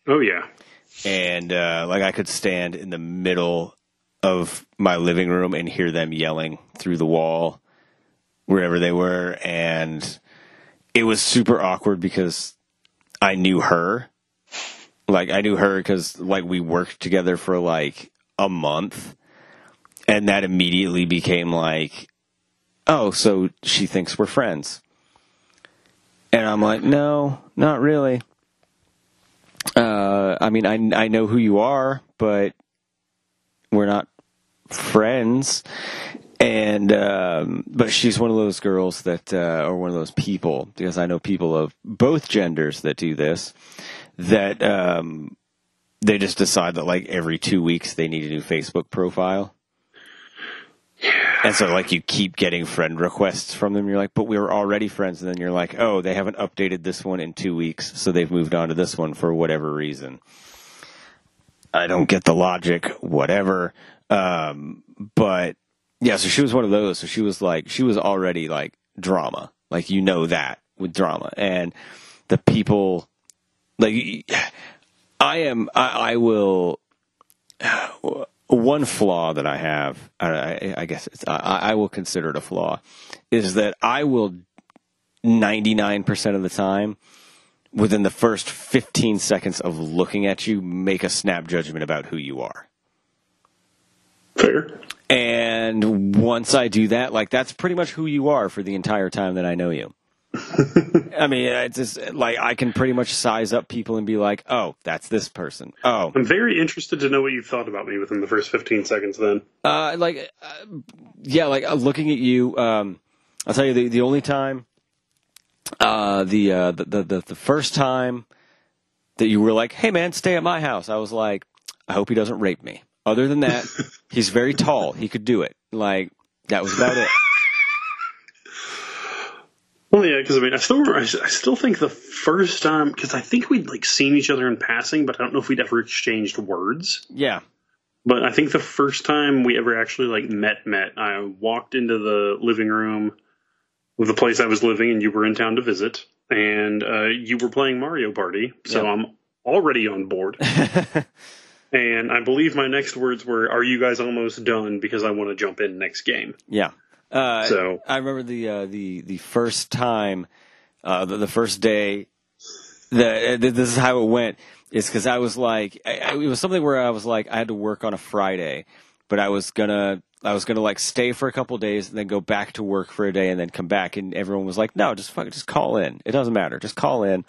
Oh yeah. and uh, like I could stand in the middle of my living room and hear them yelling through the wall wherever they were, and it was super awkward because I knew her, like I knew her because like we worked together for like a month, and that immediately became like, oh, so she thinks we're friends, and I'm like, no, not really. Uh, I mean, I I know who you are, but we're not friends. And um, but she's one of those girls that, uh, or one of those people, because I know people of both genders that do this. That um, they just decide that like every two weeks they need a new Facebook profile. And so, like, you keep getting friend requests from them. You're like, but we were already friends. And then you're like, oh, they haven't updated this one in two weeks. So they've moved on to this one for whatever reason. I don't get the logic, whatever. Um, but yeah, so she was one of those. So she was like, she was already like drama. Like, you know that with drama. And the people, like, I am, I, I will, one flaw that I have, I, I, guess it's, I, I will consider it a flaw, is that I will 99% of the time, within the first 15 seconds of looking at you, make a snap judgment about who you are. Fair. And once I do that, like that's pretty much who you are for the entire time that I know you. (laughs) I mean, it's just like I can pretty much size up people and be like, "Oh, that's this person." Oh, I'm very interested to know what you thought about me within the first 15 seconds. Then. Uh, like, uh, yeah, like uh, looking at you. Um, I'll tell you the the only time, uh, the, uh, the the the the first time that you were like, "Hey, man, stay at my house," I was like, "I hope he doesn't rape me." Other than that, (laughs) he's very tall. He could do it. Like that was about it. Well, yeah, because I mean, I still remember, I, I still think the first time because I think we'd like seen each other in passing, but I don't know if we'd ever exchanged words. Yeah, But I think the first time we ever actually like met, met, I walked into the living room of the place I was living, and you were in town to visit, and uh, you were playing Mario Party, so Yep. I'm already on board. (laughs) and I believe my next words were, "Are you guys almost done?" Because I want to jump in next game. yeah. Uh, So- I remember the uh, the the first time, uh, the, the first day. The, this is how it went. Is because I was like, I, I, it was something where I was like, I had to work on a Friday, but I was gonna, I was gonna like stay for a couple days and then go back to work for a day and then come back. And everyone was like, no, just fucking, just call in. It doesn't matter. Just call in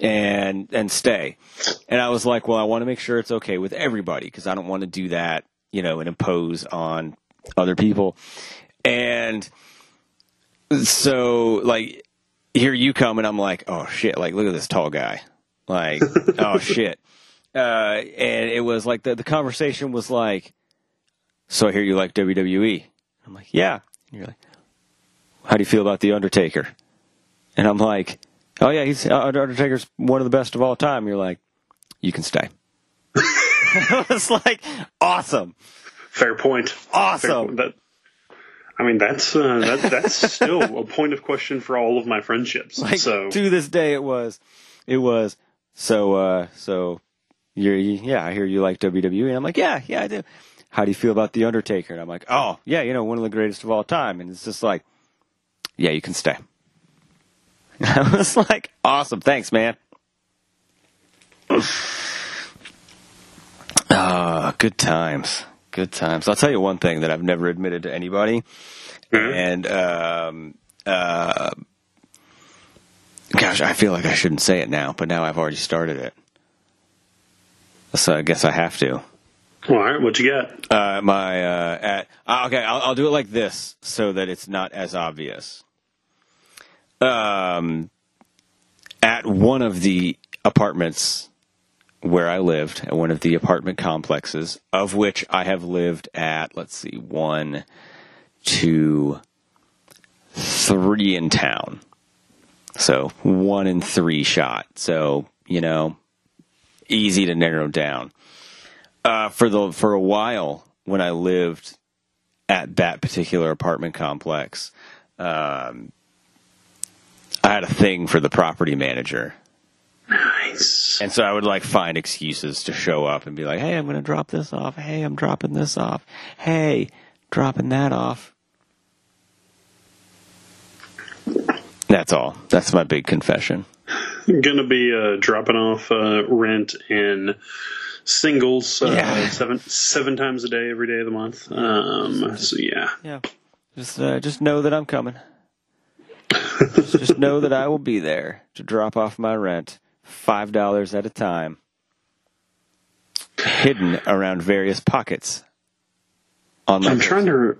and and stay. And I was like, well, I want to make sure it's okay with everybody because I don't want to do that, you know, and impose on other people. And so, like, here you come, and I'm like, oh shit! Like, look at this tall guy. Like, (laughs) oh shit. Uh, and it was like the the conversation was like, so I hear you like WWE. I'm like, yeah. And you're like, how do you feel about the Undertaker? And I'm like, oh yeah, he's uh, Undertaker's one of the best of all time. You're like, you can stay. (laughs) (laughs) it was like awesome, Fair point. Fair awesome. point. That, I mean, that's uh, that, that's still a point of question for all of my friendships. Like so to this day, it was, it was. So, uh, so you're, yeah, I hear you like WWE, and I'm like, yeah, yeah, I do. How do you feel about the Undertaker? And I'm like, oh, yeah, you know, one of the greatest of all time. And it's just like, yeah, you can stay. (laughs) I was like, awesome, thanks, man. Ah, good times, Good times. I'll tell you one thing that I've never admitted to anybody, Mhm. and um, uh, gosh, I feel like I shouldn't say it now, but now I've already started it, so I guess I have to. All right, what you got? Uh, my uh, at uh, okay, I'll, I'll do it like this so that it's not as obvious. Um, at one of the apartments where I lived, at one of the apartment complexes, of which I have lived at, let's see, one, two, three in town. So one in three shot. So you know, easy to narrow down uh, for the for a while when I lived at that particular apartment complex, um, I had a thing for the property manager, Nice. and so I would like find excuses to show up and be like, "Hey, I'm going to drop this off. Hey, I'm dropping this off. Hey, dropping that off." That's all. That's my big confession. Gonna be uh, dropping off uh, rent in singles uh, Yeah. seven seven times a day every day of the month. Um, so yeah, Yeah. Just uh, just know that I'm coming. just, just know that I will be there to drop off my rent, five dollars at a time, hidden around various pockets. On my I'm person. trying to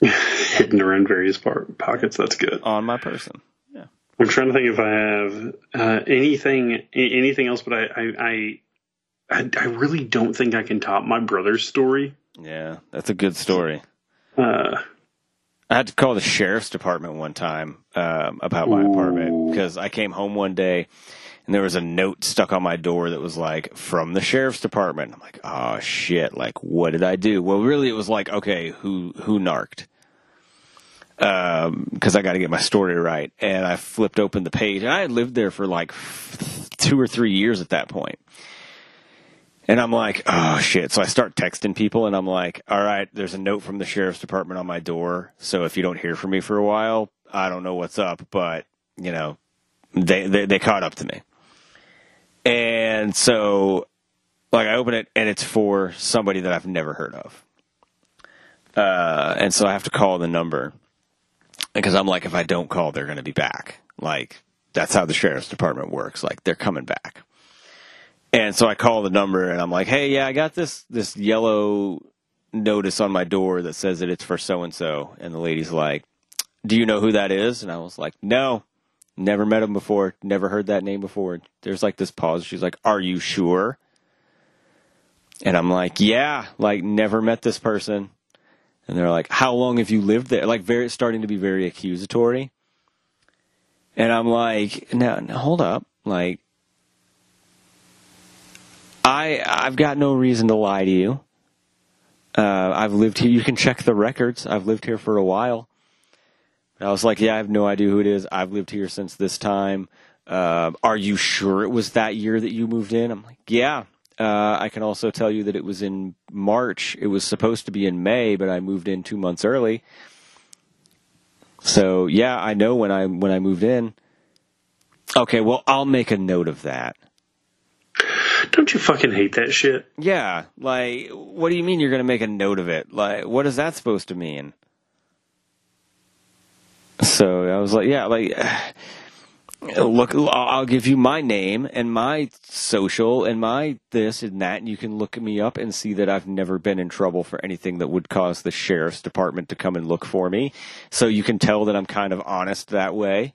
(laughs) hidden around various par- pockets. That's good. on my person. Yeah. I'm trying to think if I have uh, anything anything else, but I I, I I I really don't think I can top my brother's story. Yeah, that's a good story. Uh, I had to call the sheriff's department one time um, about my apartment because I came home one day and there was a note stuck on my door that was like from the sheriff's department. I'm like, oh shit! Like, what did I do? Well, really, it was like, okay, who who narked? Um, because I got to get my story right, and I flipped open the page, and I had lived there for like two or three years at that point. And I'm like, oh shit. So I start texting people and I'm like, all right, there's a note from the sheriff's department on my door. So if you don't hear from me for a while, I don't know what's up, but you know, they, they, they caught up to me. And so like I open it and it's for somebody that I've never heard of. Uh, and so I have to call the number because I'm like, if I don't call, they're going to be back. Like that's how the sheriff's department works. Like they're coming back. And so I call the number and I'm like, "Hey, yeah, I got this this yellow notice on my door that says that it's for so and so." And the lady's like, "Do you know who that is?" And I was like, "No. Never met him before. Never heard that name before." There's like this pause. She's like, "Are you sure?" And I'm like, "Yeah, like never met this person." And they're like, "How long have you lived there?" Like very starting to be very accusatory. And I'm like, "No, hold up. Like I I've got no reason to lie to you. Uh, I've lived here. You can check the records. I've lived here for a while. And I was like, yeah, I have no idea who it is. I've lived here since this time. Uh, are you sure it was that year that you moved in? I'm like, yeah. Uh, I can also tell you that it was in March. It was supposed to be in May, but I moved in two months early. So yeah, I know when I when I moved in. Okay, well, I'll make a note of that. don't you fucking hate that shit? Yeah, like, what do you mean you're going to make a note of it? Like, what is that supposed to mean? So I was like, yeah, like, (sighs) look, I'll give you my name and my social and my this and that, and you can look me up and see that I've never been in trouble for anything that would cause the sheriff's department to come and look for me. So you can tell that I'm kind of honest that way.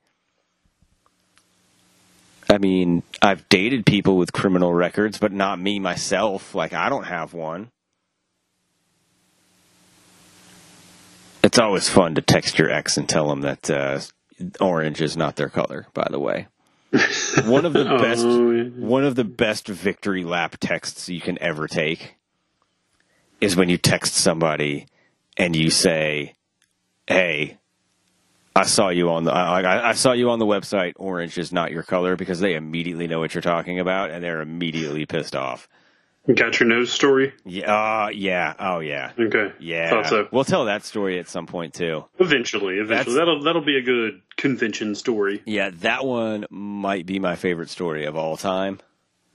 I mean, I've dated people with criminal records, but not me myself. Like, I don't have one. It's always fun to text your ex and tell them that uh, orange is not their color. By the way, (laughs) one of the best, Oh, yeah. one of the best victory lap texts you can ever take is when you text somebody and you say, "Hey, I saw you on the I, I saw you on the website. Orange is not your color because they immediately know what you're talking about and they're immediately pissed off. Got your nose story? Yeah, uh, yeah, oh yeah, Okay. yeah. Thought so. We'll tell that story at some point too. Eventually, eventually. That's- that'll that'll be a good convention story. Yeah, that one might be my favorite story of all time.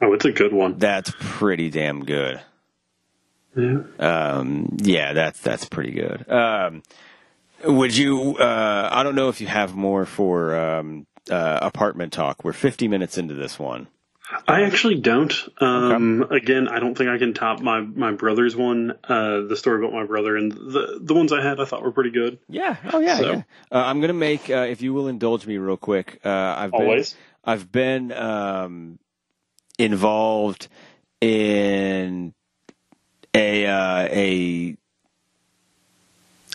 Oh, it's a good one. That's pretty damn good. Yeah. Um, yeah, that's that's pretty good. Um, would you? Uh, I don't know if you have more for um, uh, apartment talk. We're 50 minutes into this one. I actually don't. Um, Again, I don't think I can top my my brother's one. Uh, the story about my brother and the the ones I had, I thought were pretty good. Yeah. Oh yeah. So- yeah. Uh, I'm gonna make, uh, if you will indulge me real quick. Uh, I've Always. been I've been um, involved in a uh, a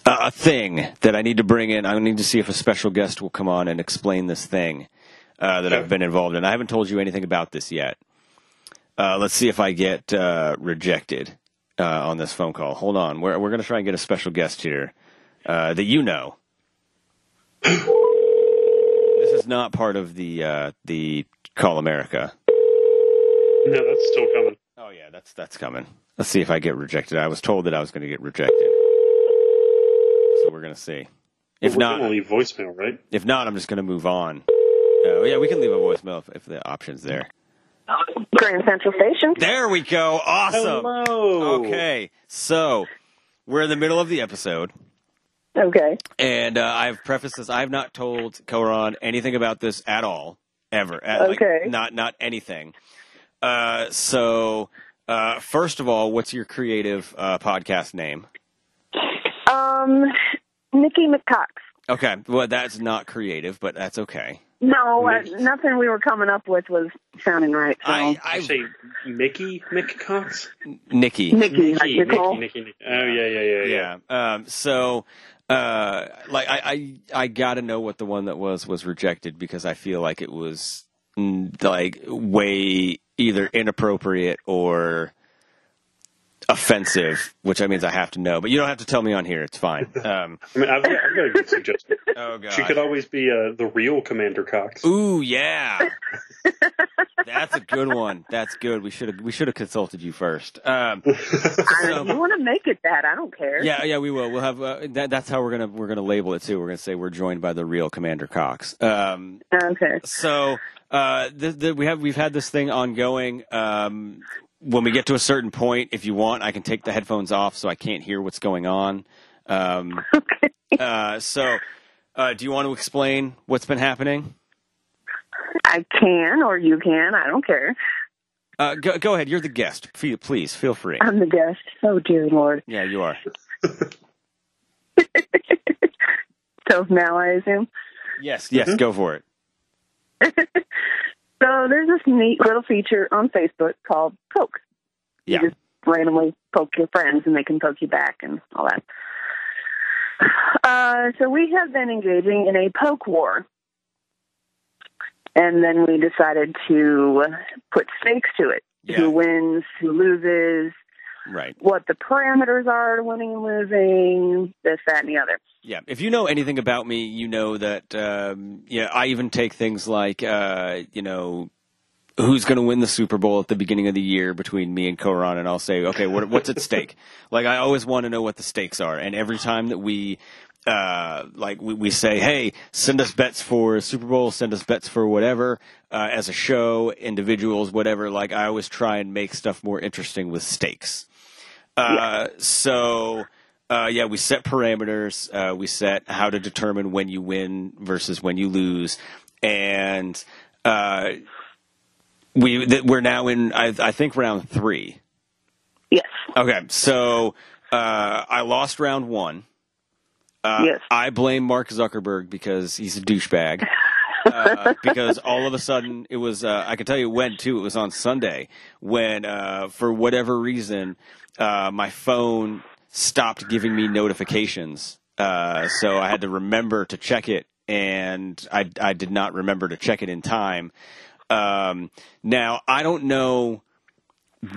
a thing that I need to bring in. I need to see if a special guest will come on and explain this thing uh, that I've been involved in. I haven't told you anything about this yet. Uh, let's see if I get uh, rejected uh, on this phone call. Hold on, we're we're gonna try and get a special guest here uh, that you know. this is not part of the uh, the Call America. No, that's still coming. Oh yeah, that's that's coming. Let's see if I get rejected. I was told that I was going to get rejected, so we're going to see. If We're not, leave voicemail, right? if not, I'm just going to move on. Oh yeah, we can leave a voicemail if, if the option's there. Grand Central Station. There we go. Awesome. Hello. Okay, so we're in the middle of the episode. Okay. And uh, I've prefaced this. I have not told Koran anything about this at all, ever. At, like, Okay. not not anything. Uh, so, uh, first of all, what's your creative uh, podcast name? Um, Nikki McCox. Okay, well that's not creative, but that's okay. No, uh, nothing we were coming up with was sounding right. So. I, I I say Mickey McCox. Nikki. Nikki, like Nikki, Nicole. Nikki, Nikki, Nikki. Oh yeah, yeah, yeah, yeah. Yeah. Um, so, uh, like, I, I, I got to know what the one that was was rejected because I feel like it was mm, like way either inappropriate or offensive, which I means I have to know. But you don't have to tell me on here. It's fine. (laughs) Um, I mean, I've got, I've got a good suggestion. (laughs) oh god. She could always be uh, the real Commander Cox. Ooh yeah. (laughs) That's a good one. That's good. We should have we should have consulted you first. Um, I, so- you want to make it that? I don't care. Yeah, yeah, we will. We'll have uh, that, that's how we're gonna we're gonna label it too. We're gonna say we're joined by the real Commander Cox. Um, Okay. so uh, the, the, we have we've had this thing ongoing. Um, when we get to a certain point, if you want, I can take the headphones off so I can't hear what's going on. Um, (laughs) Okay. uh, so, uh, do you want to explain what's been happening? I can, or you can. I don't care. Uh, go, go ahead. You're the guest. Fe- Please feel free. I'm the guest. Oh dear Lord. Yeah, you are. (laughs) So now I assume. Yes, yes. Mhm. Go for it. (laughs) So there's this neat little feature on Facebook called Poke. Yeah. You just randomly poke your friends and they can poke you back and all that. Uh, so we have been engaging in a poke war. And then we decided to put stakes to it. Yeah. Who wins, who loses, Right. what the parameters are to winning and losing, this, that, and the other. Yeah, if you know anything about me, you know that um, yeah, I even take things like uh, you know who's going to win the Super Bowl at the beginning of the year between me and Koran, and I'll say, okay, what, what's at stake? (laughs) like I always want to know what the stakes are, and every time that we uh, like we, we say, hey, send us bets for Super Bowl, send us bets for whatever uh, as a show, individuals, whatever. Like I always try and make stuff more interesting with stakes. Uh, so, uh, yeah, we set parameters. Uh, we set how to determine when you win versus when you lose, and uh, we th- we're now in I, I think round three. Yes. Okay, so uh, I lost round one. Uh, Yes. I blame Mark Zuckerberg because he's a douchebag. (laughs) uh, because all of a sudden it was uh, I can tell you when too. It was on Sunday when uh, for whatever reason uh, my phone stopped giving me notifications. Uh, so I had to remember to check it, and I I did not remember to check it in time. Um, now I don't know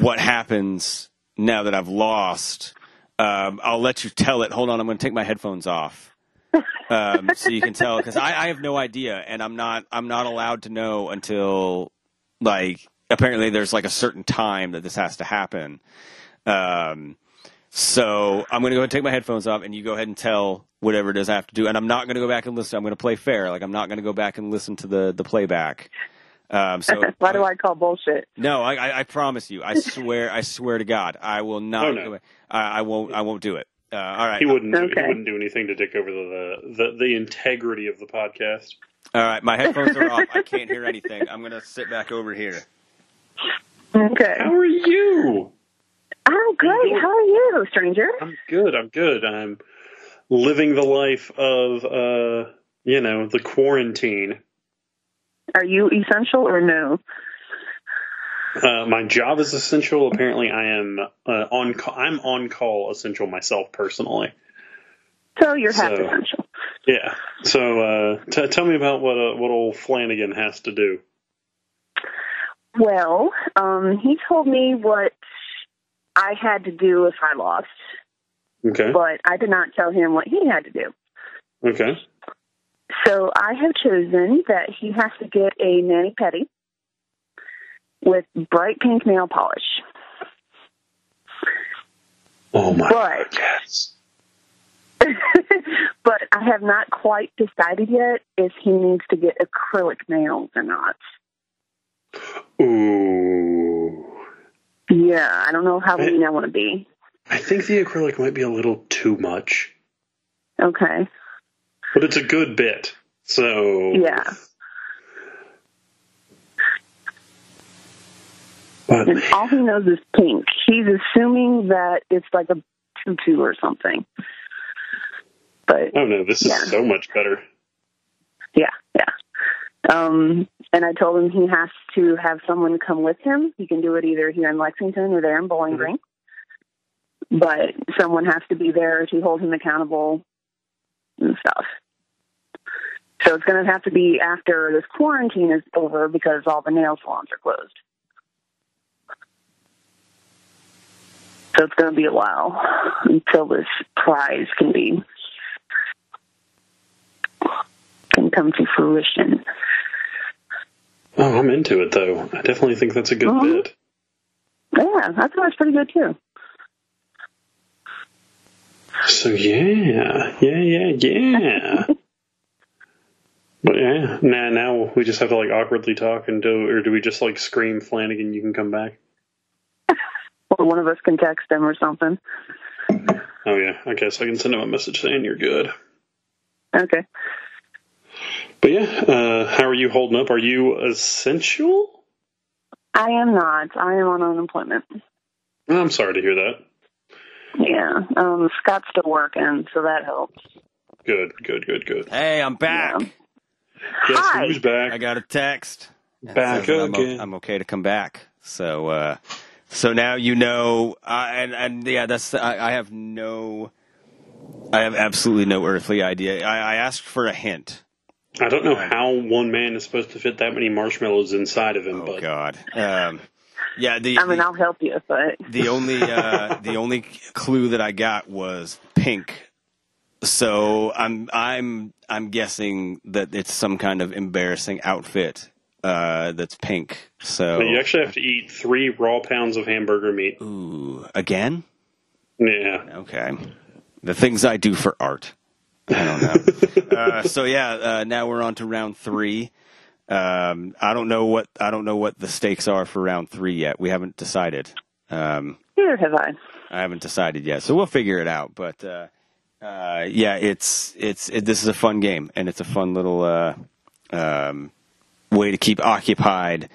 what happens now that I've lost. Um, I'll let you tell it. Hold on, I'm going to take my headphones off um, so you can tell because I, I have no idea, and I'm not I'm not allowed to know until like apparently there's like a certain time that this has to happen. Um, so I'm going to go ahead and take my headphones off, and you go ahead and tell whatever it is I have to do. And I'm not going to go back and listen. I'm going to play fair. Like I'm not going to go back and listen to the the playback. Um, so (laughs) Why do I call bullshit? No, I, I, I promise you. I swear. I swear to God, I will not. Oh, no. do it. I, I won't. I won't do it. Uh, all right. He wouldn't. Do, Okay. he wouldn't do anything to dick over the, the the integrity of the podcast. All right. My headphones are off. I (laughs) can't hear anything. I'm gonna sit back over here. Okay. How are you? I'm great. How are you, stranger? I'm good. I'm good. I'm living the life of uh, you know, the quarantine. Are you essential or no? Uh, my job is essential. Apparently, I am uh, on. Call, I'm on call essential myself personally. So you're half So- essential. Yeah. So uh, t- tell me about what uh, what old Flanagan has to do. Well, um, he told me what I had to do if I lost, Okay. but I did not tell him what he had to do. Okay. So I have chosen that he has to get a mani pedi with bright pink nail polish. Oh my. But Yes. (laughs) but I have not quite decided yet if he needs to get acrylic nails or not. Ooh. Yeah, I don't know how lean I want to be. I think the acrylic might be a little too much, Okay. but it's a good bit. So Yeah. But And all he knows is pink. He's assuming that it's like a tutu or something. But oh no, this Yeah. is so much better. yeah, yeah. Um, and I told him he has to have someone come with him. He can do it either here in Lexington or there in Bowling Mhm. Green. But someone has to be there to hold him accountable and stuff. So it's going to have to be after this quarantine is over because all the nail salons are closed. So it's going to be a while until this prize can be can come to fruition. Oh, I'm into it though. I definitely think that's a good Mhm. bit. Yeah, I thought it was pretty good too. So yeah, yeah, yeah, yeah. (laughs) but yeah, now now we just have to like awkwardly talk and do, or do we just like scream Flanagan? You can come back. (laughs) Or one of us can text him or something. Oh yeah, I guess I can send him a message saying you're good. Okay. But yeah, uh, how are you holding up? Are you essential? I am not. I am on unemployment. I'm sorry to hear that. Yeah. Um, Scott's still working, so that helps. Good, good, good, good. Hey, I'm back. Yeah. Guess Hi. who's back? I got a text. Back says that I'm, o- again. I'm okay to come back. So, uh, so now you know, uh, and and yeah, that's I, I have no, I have absolutely no earthly idea. I, I asked for a hint. I don't know how one man is supposed to fit that many marshmallows inside of him, Oh but God. Um, yeah, the I mean, the, I'll help you, but the only (laughs) uh, the only clue that I got was pink. So I'm I'm I'm guessing that it's some kind of embarrassing outfit uh, that's pink. So you actually have to eat three raw pounds of hamburger meat. ooh, again. Yeah. Okay. The things I do for art. I don't know. uh, so yeah, uh, now we're on to round three. Um, I don't know what I don't know what the stakes are for round three yet. We haven't decided. Um, here have I. I haven't decided yet, so we'll figure it out. But uh, uh, yeah, it's it's it, this is a fun game, and it's a fun little uh, um, way to keep occupied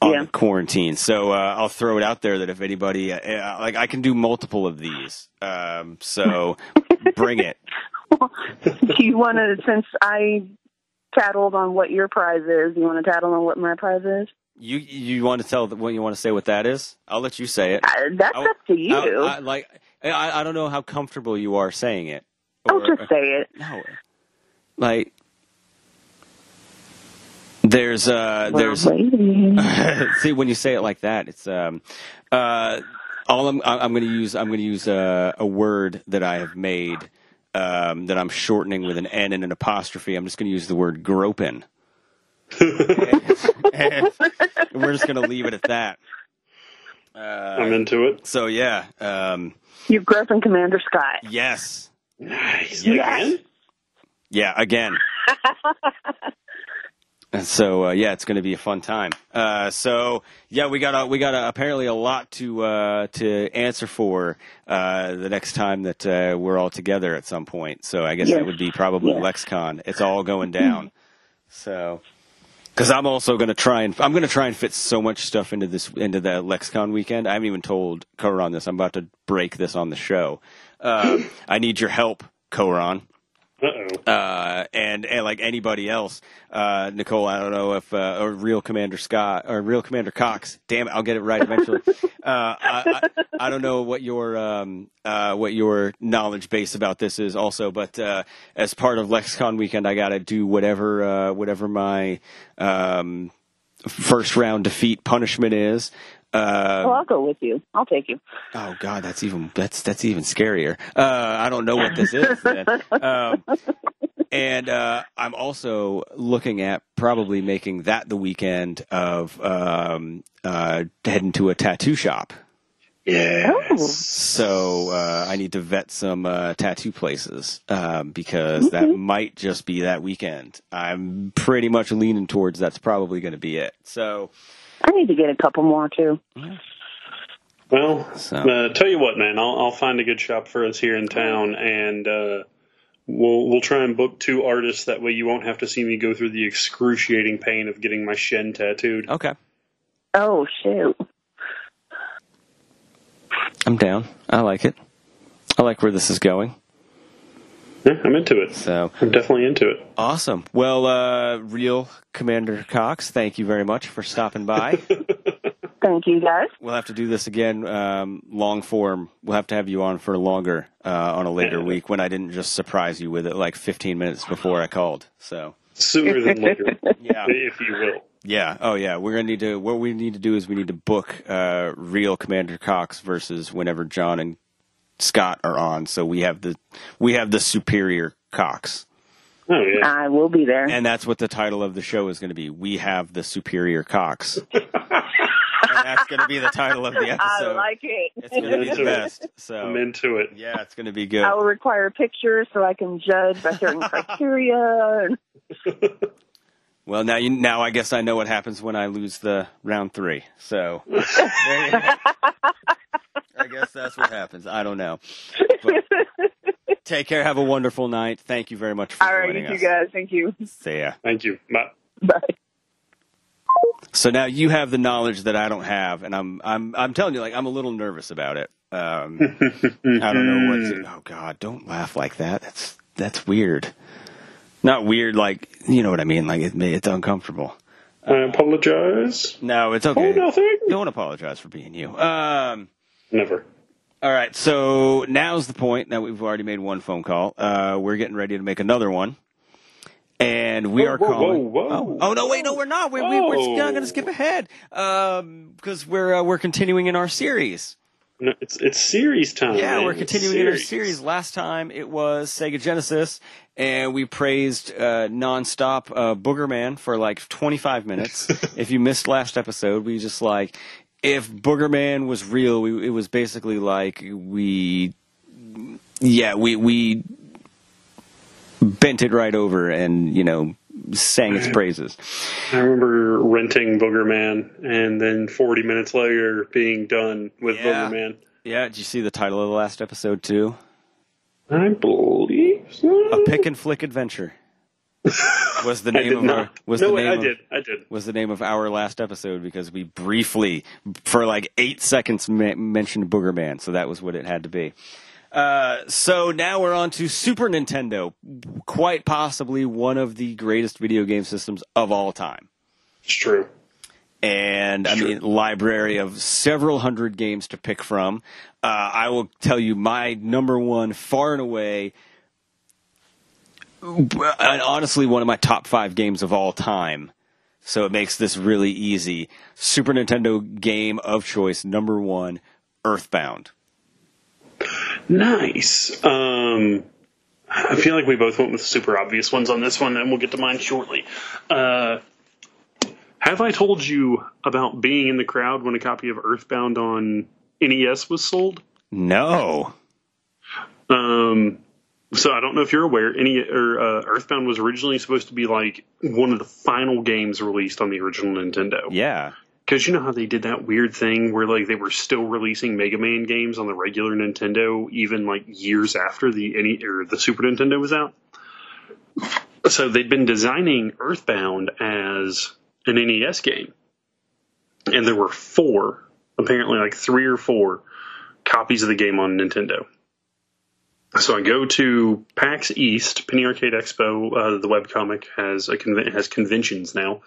on Yeah. quarantine. So uh, I'll throw it out there that if anybody uh, like, I can do multiple of these. Um, so bring it. (laughs) Do you want to, since I tattled on what your prize is, you want to tattle on what my prize is? You you want to tell the- what you want to say what that is? I'll let you say it. Uh, that's I- up to you. I, I, like I, I don't know how comfortable you are saying it. I'll just say it. No, like there's uh there's We're waiting. (laughs) see when you say it like that it's um uh all I'm I'm going to use I'm going to use uh, a word that I have made um, that I'm shortening with an N and an apostrophe. I'm just going to use the word groping. and (laughs) we're just going to leave it at that. I'm Uh, into it. so yeah, um, You've groping Commander Scott. yes, Nice. Yes. Again? yeah, again. (laughs) And so uh, yeah, it's going to be a fun time. Uh, so yeah, we got a, we got a, apparently a lot to uh, to answer for uh, the next time that uh, we're all together at some point. So I guess that would be probably Yes. LexCon. It's all going down. So because I'm also going to try and I'm going to try and fit so much stuff into this into the LexCon weekend. I haven't even told Koron this. I'm about to break this on the show. Uh, (gasps) I need your help, Uh-oh. Uh, and and like anybody else, uh, Nicole, I don't know if uh, or real Commander Scott or real Commander Cox. Damn it, I'll get it right eventually. (laughs) uh, I, I, I don't know what your um, uh, what your knowledge base about this is also, but uh, as part of LexCon weekend, I got to do whatever uh, whatever my um, first round defeat punishment is. Uh, Oh, I'll go with you. I'll take you. Oh God, that's even that's that's even scarier. Uh, I don't know what this is. (laughs) Um, and uh, I'm also looking at probably making that the weekend of um, uh, heading to a tattoo shop. Yes. So uh, I need to vet some uh, tattoo places um, because that might just be that weekend. I'm pretty much leaning towards that's probably going to be it. So I need to get a couple more too. Well, So- uh, tell you what, man, I'll, I'll find a good shop for us here in town, and uh, we'll we'll try and book two artists. That way, you won't have to see me go through the excruciating pain of getting my shin tattooed. okay, Oh shoot. I'm down. I like it. I like where this is going. Yeah, I'm into it. So I'm definitely into it. Awesome. Well, uh, real Commander Cox, thank you very much for stopping by. (laughs) Thank you guys. we'll have to do this again, um, long form. We'll have to have you on for longer uh, on a later week when I didn't just surprise you with it like 15 minutes before I called. So Sooner than later, (laughs) yeah, if you will. yeah, oh yeah. We're gonna need to. What we need to do is we need to book uh, real Commander Cox versus whenever John and Scott are on. So we have the we have the superior Cox. Oh yeah. I will be there. And that's what the title of the show is going to be. We have the superior Cox. (laughs) and that's going to be the title of the episode. I like it. it's going to be the best. So I'm into it. yeah, it's going to be good. I will require pictures so I can judge by certain (laughs) criteria. (laughs) Well, now you now I guess I know what happens when I lose the round three. So there you go. I guess that's what happens. I don't know. But take care. Have a wonderful night. Thank you very much for All right, joining you us. guys. Thank you. See ya. Thank you. Bye. Bye. So now you have the knowledge that I don't have, and I'm I'm I'm telling you, like I'm a little nervous about it. Um, (laughs) I don't know what. To, oh God, don't laugh like that. That's that's weird. Not weird, like you know what I mean. Like it, it's uncomfortable. I apologize. No, it's okay. Oh, okay. nothing. Don't apologize for being you. Um, Never. all right, so now's the point. Now we've already made one phone call. Uh, we're getting ready to make another one, and we Whoa, are whoa, calling. whoa, whoa. Oh, oh, no, wait, no, we're not. We, we, we're Oh. not going to skip ahead because we're uh, we're continuing in our series. No, it's it's series time. Yeah, man. we're continuing in our series. Last time it was Sega Genesis, and we praised uh, nonstop uh, Boogerman for like 25 minutes. (laughs) if you missed last episode, we just like if Boogerman was real, we, it was basically like we, yeah, we we bent it right over and you know sang its praises. I remember renting Boogerman and then 40 minutes later being done with Yeah. Boogerman. Yeah, did you see the title of the last episode too? I believe so. A pick and flick adventure. Was the (laughs) name of not. our was no, the name I of, did. I did. was the name of our last episode because we briefly, for like eight seconds, ma- mentioned Boogerman, so that was what it had to be. Uh, so now we're on to Super Nintendo, quite possibly one of the greatest video game systems of all time. It's true. And I mean, library of several hundred games to pick from. Uh, I will tell you my number one, far and away, honestly, one of my top five games of all time. So it makes this really easy. Super Nintendo game of choice, number one, Earthbound. Nice. Um, I feel like we both went with super obvious ones on this one, and we'll get to mine shortly. Uh, have I told you about being in the crowd when a copy of Earthbound on NES was sold? No. Um, So I don't know if you're aware, any or uh, Earthbound was originally supposed to be like one of the final games released on the original Nintendo. Yeah. Because you know how they did that weird thing where like they were still releasing Mega Man games on the regular Nintendo even like years after the any or the Super Nintendo was out. So they'd been designing Earthbound as an NES game, and there were four, apparently like three or four copies of the game on Nintendo. So I go to PAX East, Penny Arcade Expo. Uh, the webcomic has a conven- has conventions now,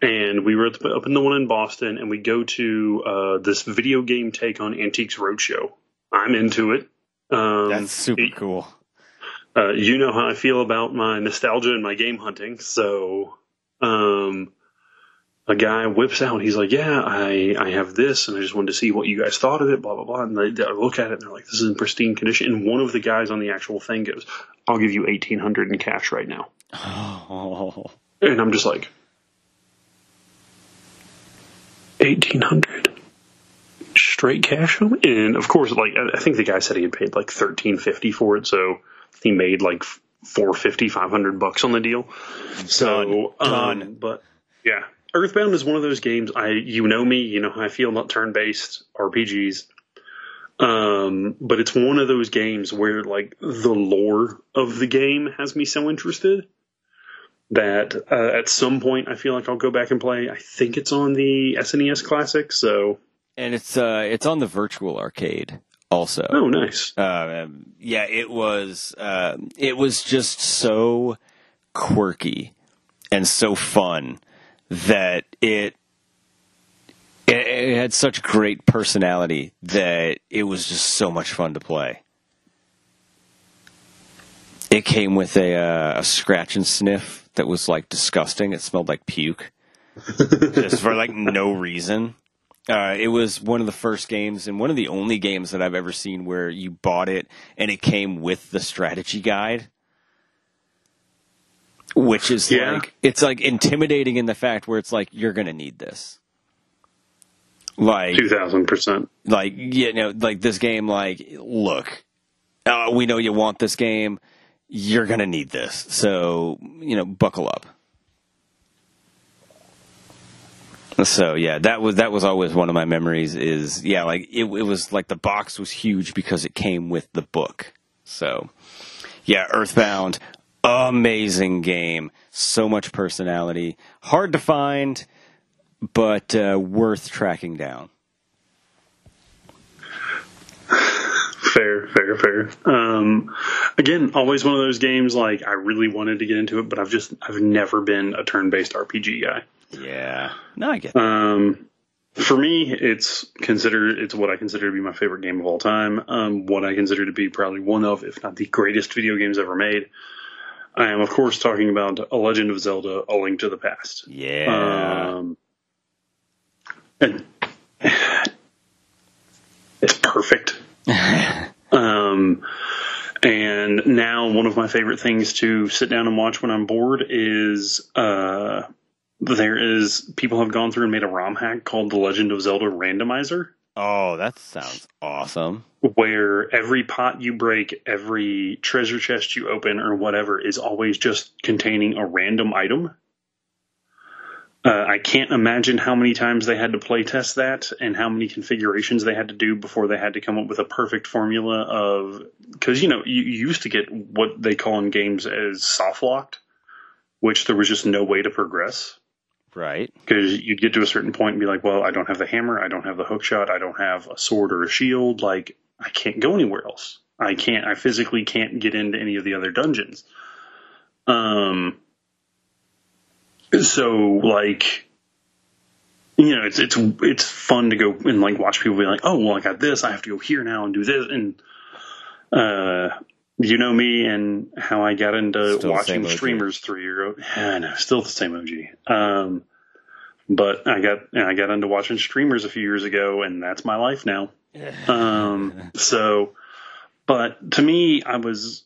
and we were at the, up in the one in Boston, and we go to uh, this video game take on Antiques Roadshow. I'm into it. Um, That's super it- cool. uh, you know how I feel about my nostalgia and my game hunting. So, um, a guy whips out. He's like, "Yeah, I I have this, and I just wanted to see what you guys thought of it." Blah blah blah. And they, they look at it, and they're like, "This is in pristine condition." And one of the guys on the actual thing goes, "I'll give you eighteen hundred in cash right now." Oh. And I'm just like, eighteen hundred straight cash it? And of course, like I think the guy said he had paid like thirteen fifty for it, so he made like four fifty, five hundred bucks on the deal. So Done. Um, but yeah, Earthbound is one of those games. I you know me, you know how I feel about turn based RPGs. Um, but it's one of those games where like the lore of the game has me so interested that uh, at some point I feel like I'll go back and play. I think it's on the SNES Classic, so And it's uh it's on the virtual arcade also. oh nice. Uh, yeah, it was uh, it was just so quirky and so fun that it, it had such great personality that it was just so much fun to play. It came with a uh, a scratch and sniff that was like disgusting. It smelled like puke, (laughs) just for like no reason. Uh, it was one of the first games and one of the only games that I've ever seen where you bought it and it came with the strategy guide. Which is Yeah. like it's like intimidating in the fact where it's like you're gonna need this. Like Two thousand percent. like you know like this game like look uh, we know you want this game you're gonna need this so you know buckle up so yeah that was that was always one of my memories is yeah like it, it was like the box was huge because it came with the book so yeah earthbound amazing game so much personality hard to find but uh, worth tracking down Fair, fair, fair. Um, again, always one of those games. Like I really wanted to get into it, but I've just I've never been a turn-based RPG guy. Yeah. No, I get that. Um, for me, it's considered it's what I consider to be my favorite game of all time. Um, what I consider to be probably one of, if not the greatest video games ever made. I am, of course, talking about A Legend of Zelda: A Link to the Past. Yeah. Um, and it's perfect. (laughs) um, and now one of my favorite things to sit down and watch when I'm bored is uh, there is people have gone through and made a ROM hack called The Legend of Zelda Randomizer, oh, that sounds awesome. where every pot you break, every treasure chest you open, or whatever is always just containing a random item. Uh, I can't imagine how many times they had to play test that and how many configurations they had to do before they had to come up with a perfect formula of because you know you, you used to get what they call in games as soft locked, which there was just no way to progress Right. because you'd get to a certain point and be like, well, I don't have the hammer, I don't have the hook shot, I don't have a sword or a shield, like I can't go anywhere else. I can't, I physically can't get into any of the other dungeons. Um, so like, you know, it's it's it's fun to go and like watch people be like, oh, well, I got this, I have to go here now and do this, and uh, you know me and how I got into Still watching same OG. streamers three year old. Yeah, I know, still the same OG. Um, but I got I got into watching streamers a few years ago, and that's my life now. (laughs) Um, so, but to me, I was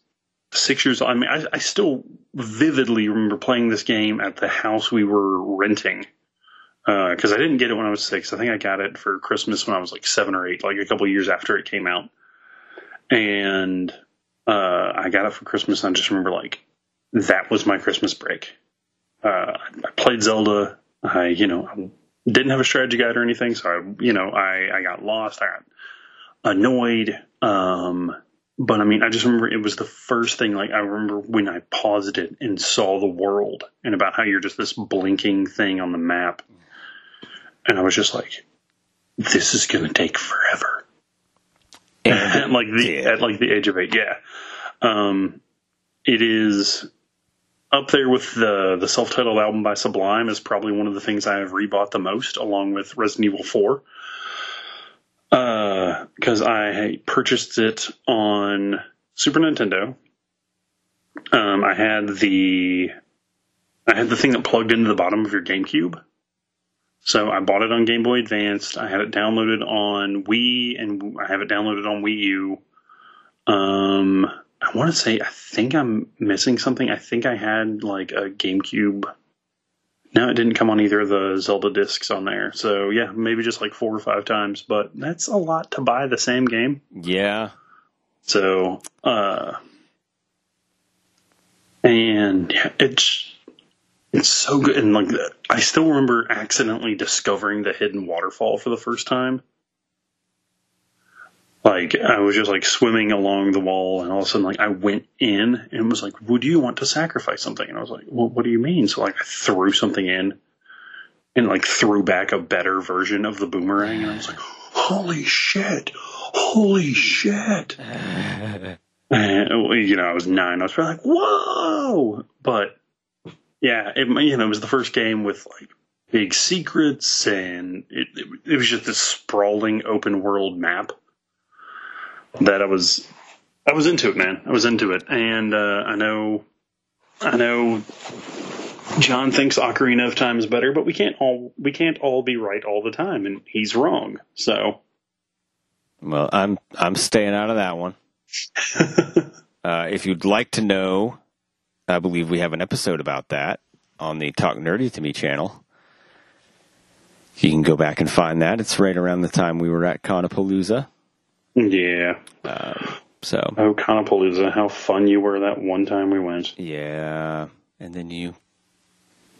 six years old. I mean, I, I still vividly remember playing this game at the house we were renting because I didn't get it when I was six. I think I got it for Christmas when I was like seven or eight, like a couple years after it came out. And Uh, I got it for Christmas. And I just remember like that was my Christmas break. Uh, I played Zelda. I, you know, didn't have a strategy guide or anything, so I, you know, I, I got lost. I got annoyed. Um, but I mean, I just remember it was the first thing. Like I remember when I paused it and saw the world and about how you're just this blinking thing on the map, and I was just like, "This is to take forever." At like the did. at like the age of eight, yeah. Um, it is up there with the the self titled album by Sublime is probably one of the things I have rebought the most, along with Resident Evil Four. Because I purchased it on Super Nintendo. Um, I had the I had the thing that plugged into the bottom of your GameCube. So I bought it on Game Boy Advanced. I had it downloaded on Wii, and I have it downloaded on Wii U. Um, I want to say I think I'm missing something. I think I had like a GameCube. No, it didn't come on either of the Zelda discs on there. So yeah, maybe just like four or five times, but that's a lot to buy the same game. Yeah. So, uh, and yeah, it's it's so good. And like, I still remember accidentally discovering the hidden waterfall for the first time. Like, I was just like swimming along the wall, and all of a sudden, like, I went in and was like, "Would you want to sacrifice something?" And I was like, "Well, what do you mean?" So like, I threw something in, and like threw back a better version of the boomerang, and I was like, "Holy shit! Holy shit!" (laughs) And, you know, I was nine. I was probably like, "Whoa!" But yeah, it you know it was the first game with like big secrets, and it it, it was just this sprawling open world map that I was I was into it, man. I was into it, and uh, I know I know John thinks Ocarina of Time is better, but we can't all we can't all be right all the time, and he's wrong. So Well, I'm I'm staying out of that one. (laughs) uh, if you'd like to know, I believe we have an episode about that on the Talk Nerdy to Me channel. You can go back and find that. It's right around the time we were at Conapalooza. yeah, So oh Conapalooza, how fun you were that one time we went. yeah, and then you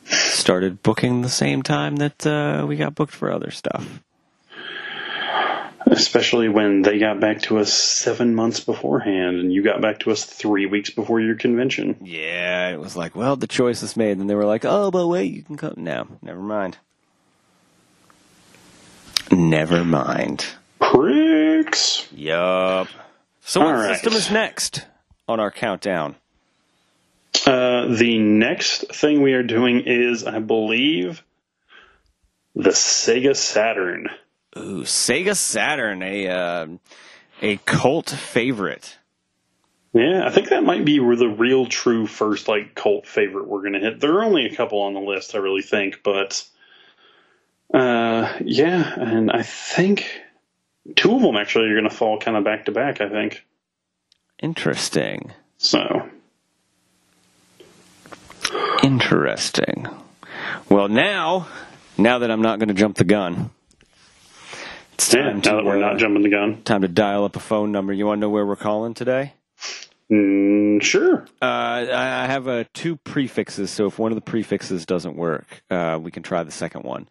started booking the same time that uh, we got booked for other stuff. Especially when they got back to us seven months beforehand, and you got back to us three weeks before your convention. Yeah, it was like, well, the choice is made, and they were like, oh, but wait, you can come. No, never mind. Never mind. Pricks. Yup. So what All right. system is next on our countdown? Uh, the next thing we are doing is, I believe, the Sega Saturn. Ooh, Sega Saturn, a uh, a cult favorite. Yeah, I think that might be the real true first like cult favorite we're gonna hit. There are only a couple on the list, I really think, but uh, yeah, and I think two of them actually are gonna fall kind of back to back. I think Interesting. so. Interesting. Well, now, now that I'm not going to jump the gun, it's Yeah, time now to that we're uh, not jumping the gun. time to dial up a phone number. You want to know where we're calling today? Mm, sure. Uh, I I have uh, two prefixes, so if one of the prefixes doesn't work, uh, we can try the second one.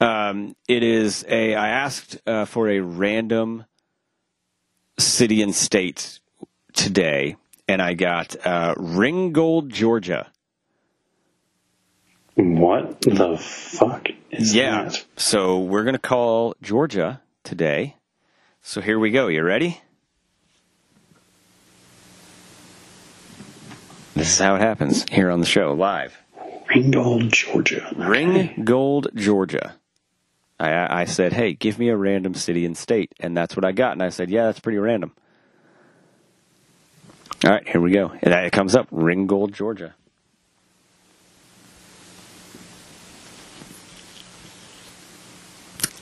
Um, it is a. I asked uh, for a random city and state today, and I got uh, Ringgold, Georgia. What the fuck is Yeah. that? So we're gonna call Georgia today. So here we go. You ready? This is how it happens here on the show live. Ringgold, Georgia. Ringgold, Georgia. I, I said, hey, give me a random city and state. And that's what I got. And I said, yeah, that's pretty random. All right, here we go. And it comes up Ringgold, Georgia.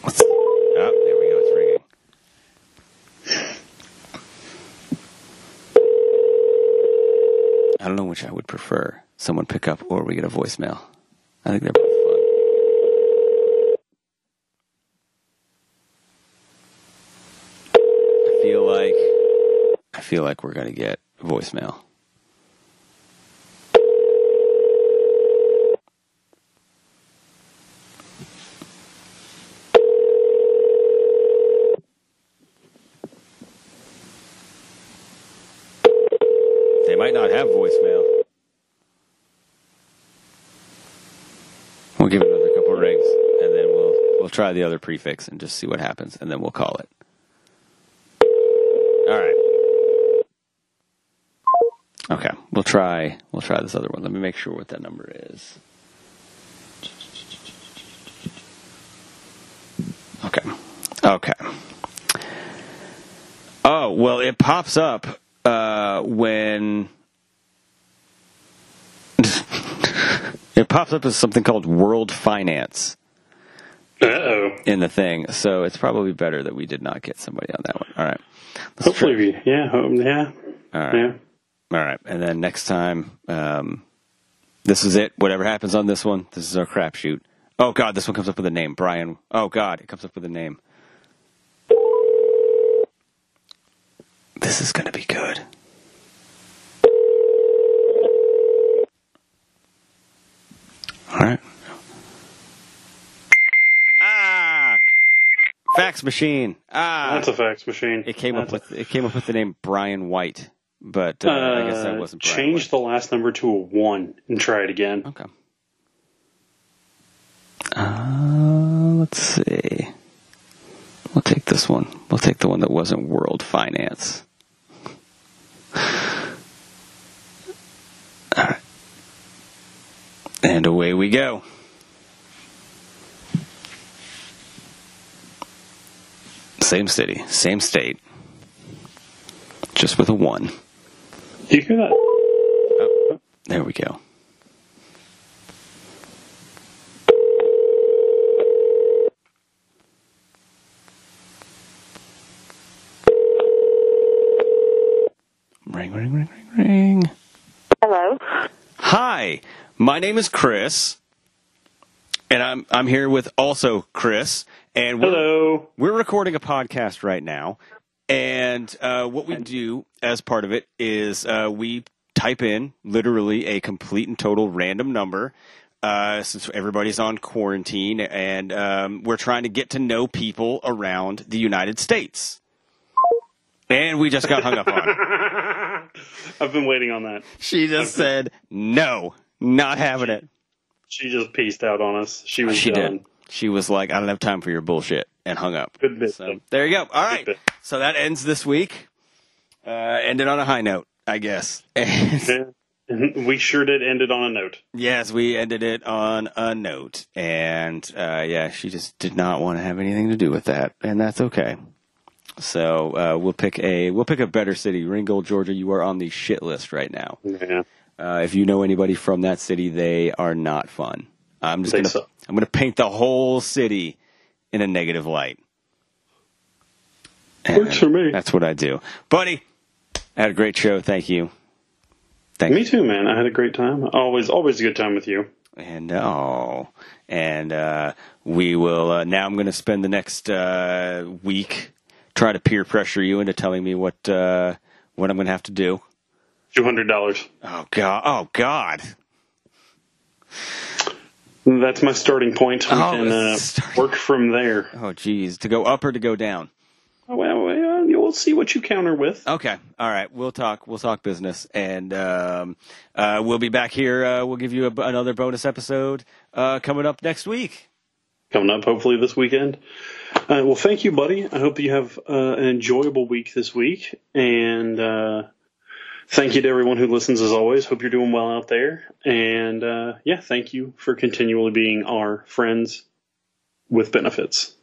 What's, oh, there we go. It's ringing. I don't know which I would prefer. Someone pick up or we get a voicemail. I think they're both fun. I feel like I feel like we're gonna get voicemail. They might not have voicemail. We'll give it another couple of rings, and then we'll we'll try the other prefix and just see what happens, and then we'll call it. All right. Okay, we'll try we'll try this other one. Let me make sure what that number is. Okay. Okay. Oh, well, it pops up uh, when (laughs) it pops up as something called World Finance. In the thing. So it's probably better that we did not get somebody on that one. All right. Let's Hopefully, we, yeah, yeah, All right. yeah. All right, and then next time, um, this is it. Whatever happens on this one, this is our crapshoot. Oh God, this one comes up with a name, Brian. Oh God, it comes up with a name. This is gonna be good. All right. Ah, fax machine. Ah, That's a fax machine. it came up That's with it came up with the name Brian White, but uh, I guess that Uh, wasn't Brian change White. the last number to a one and try it again. Okay. Uh, let's see. We'll take this one. We'll take the one that wasn't World Finance. All right. And away we go. Same city, same state, just with a one. Do you hear that? There we go. Ring, ring, ring, ring, ring. Hello. Hi, my name is Chris, and I'm I'm here with also Chris, and we're, Hello. we're recording a podcast right now, and uh, what we do as part of it is uh, we type in literally a complete and total random number. Uh, since everybody's on quarantine, and um, we're trying to get to know people around the United States, and we just got hung up on. (laughs) I've been waiting on that. She just said no, not having it. She just pieced out on us. She was She done. did. She was like, I don't have time for your bullshit, and hung up. Good bit. So there you go. All right. So that ends this week. Uh, ended on a high note, I guess. (laughs) Yeah. (laughs) We sure did end it on a note. yes, we ended it on a note. And uh, yeah, she just did not want to have anything to do with that, and that's okay. So uh, we'll pick a we'll pick a better city. Ringgold, Georgia. You are on the shit list right now. Yeah. Uh, if you know anybody from that city, they are not fun. I'm just gonna suck. I'm gonna paint the whole city in a negative light. Works for me. That's what I do, buddy. I Had a great show. Thank you. Thank Me too, man. I had a great time. Always, always a good time with you. And oh, and uh, we will uh, now. I'm going to spend the next uh, week trying to peer pressure you into telling me what uh, what I'm going to have to do. Two hundred dollars. Oh God! Oh God! That's my starting point. We Oh, can uh, starting- work from there. Oh geez, to go up or to go down? Well, well, we'll see what you counter with. Okay. All right. We'll talk. We'll talk business, and um, uh, we'll be back here. Uh, we'll give you a, another bonus episode uh, coming up next week. Coming up, hopefully this weekend. Uh, well, thank you, buddy. I hope you have uh, an enjoyable week this week, and uh, thank you to everyone who listens as always. Hope you're doing well out there, and uh, yeah, thank you for continually being our friends with benefits.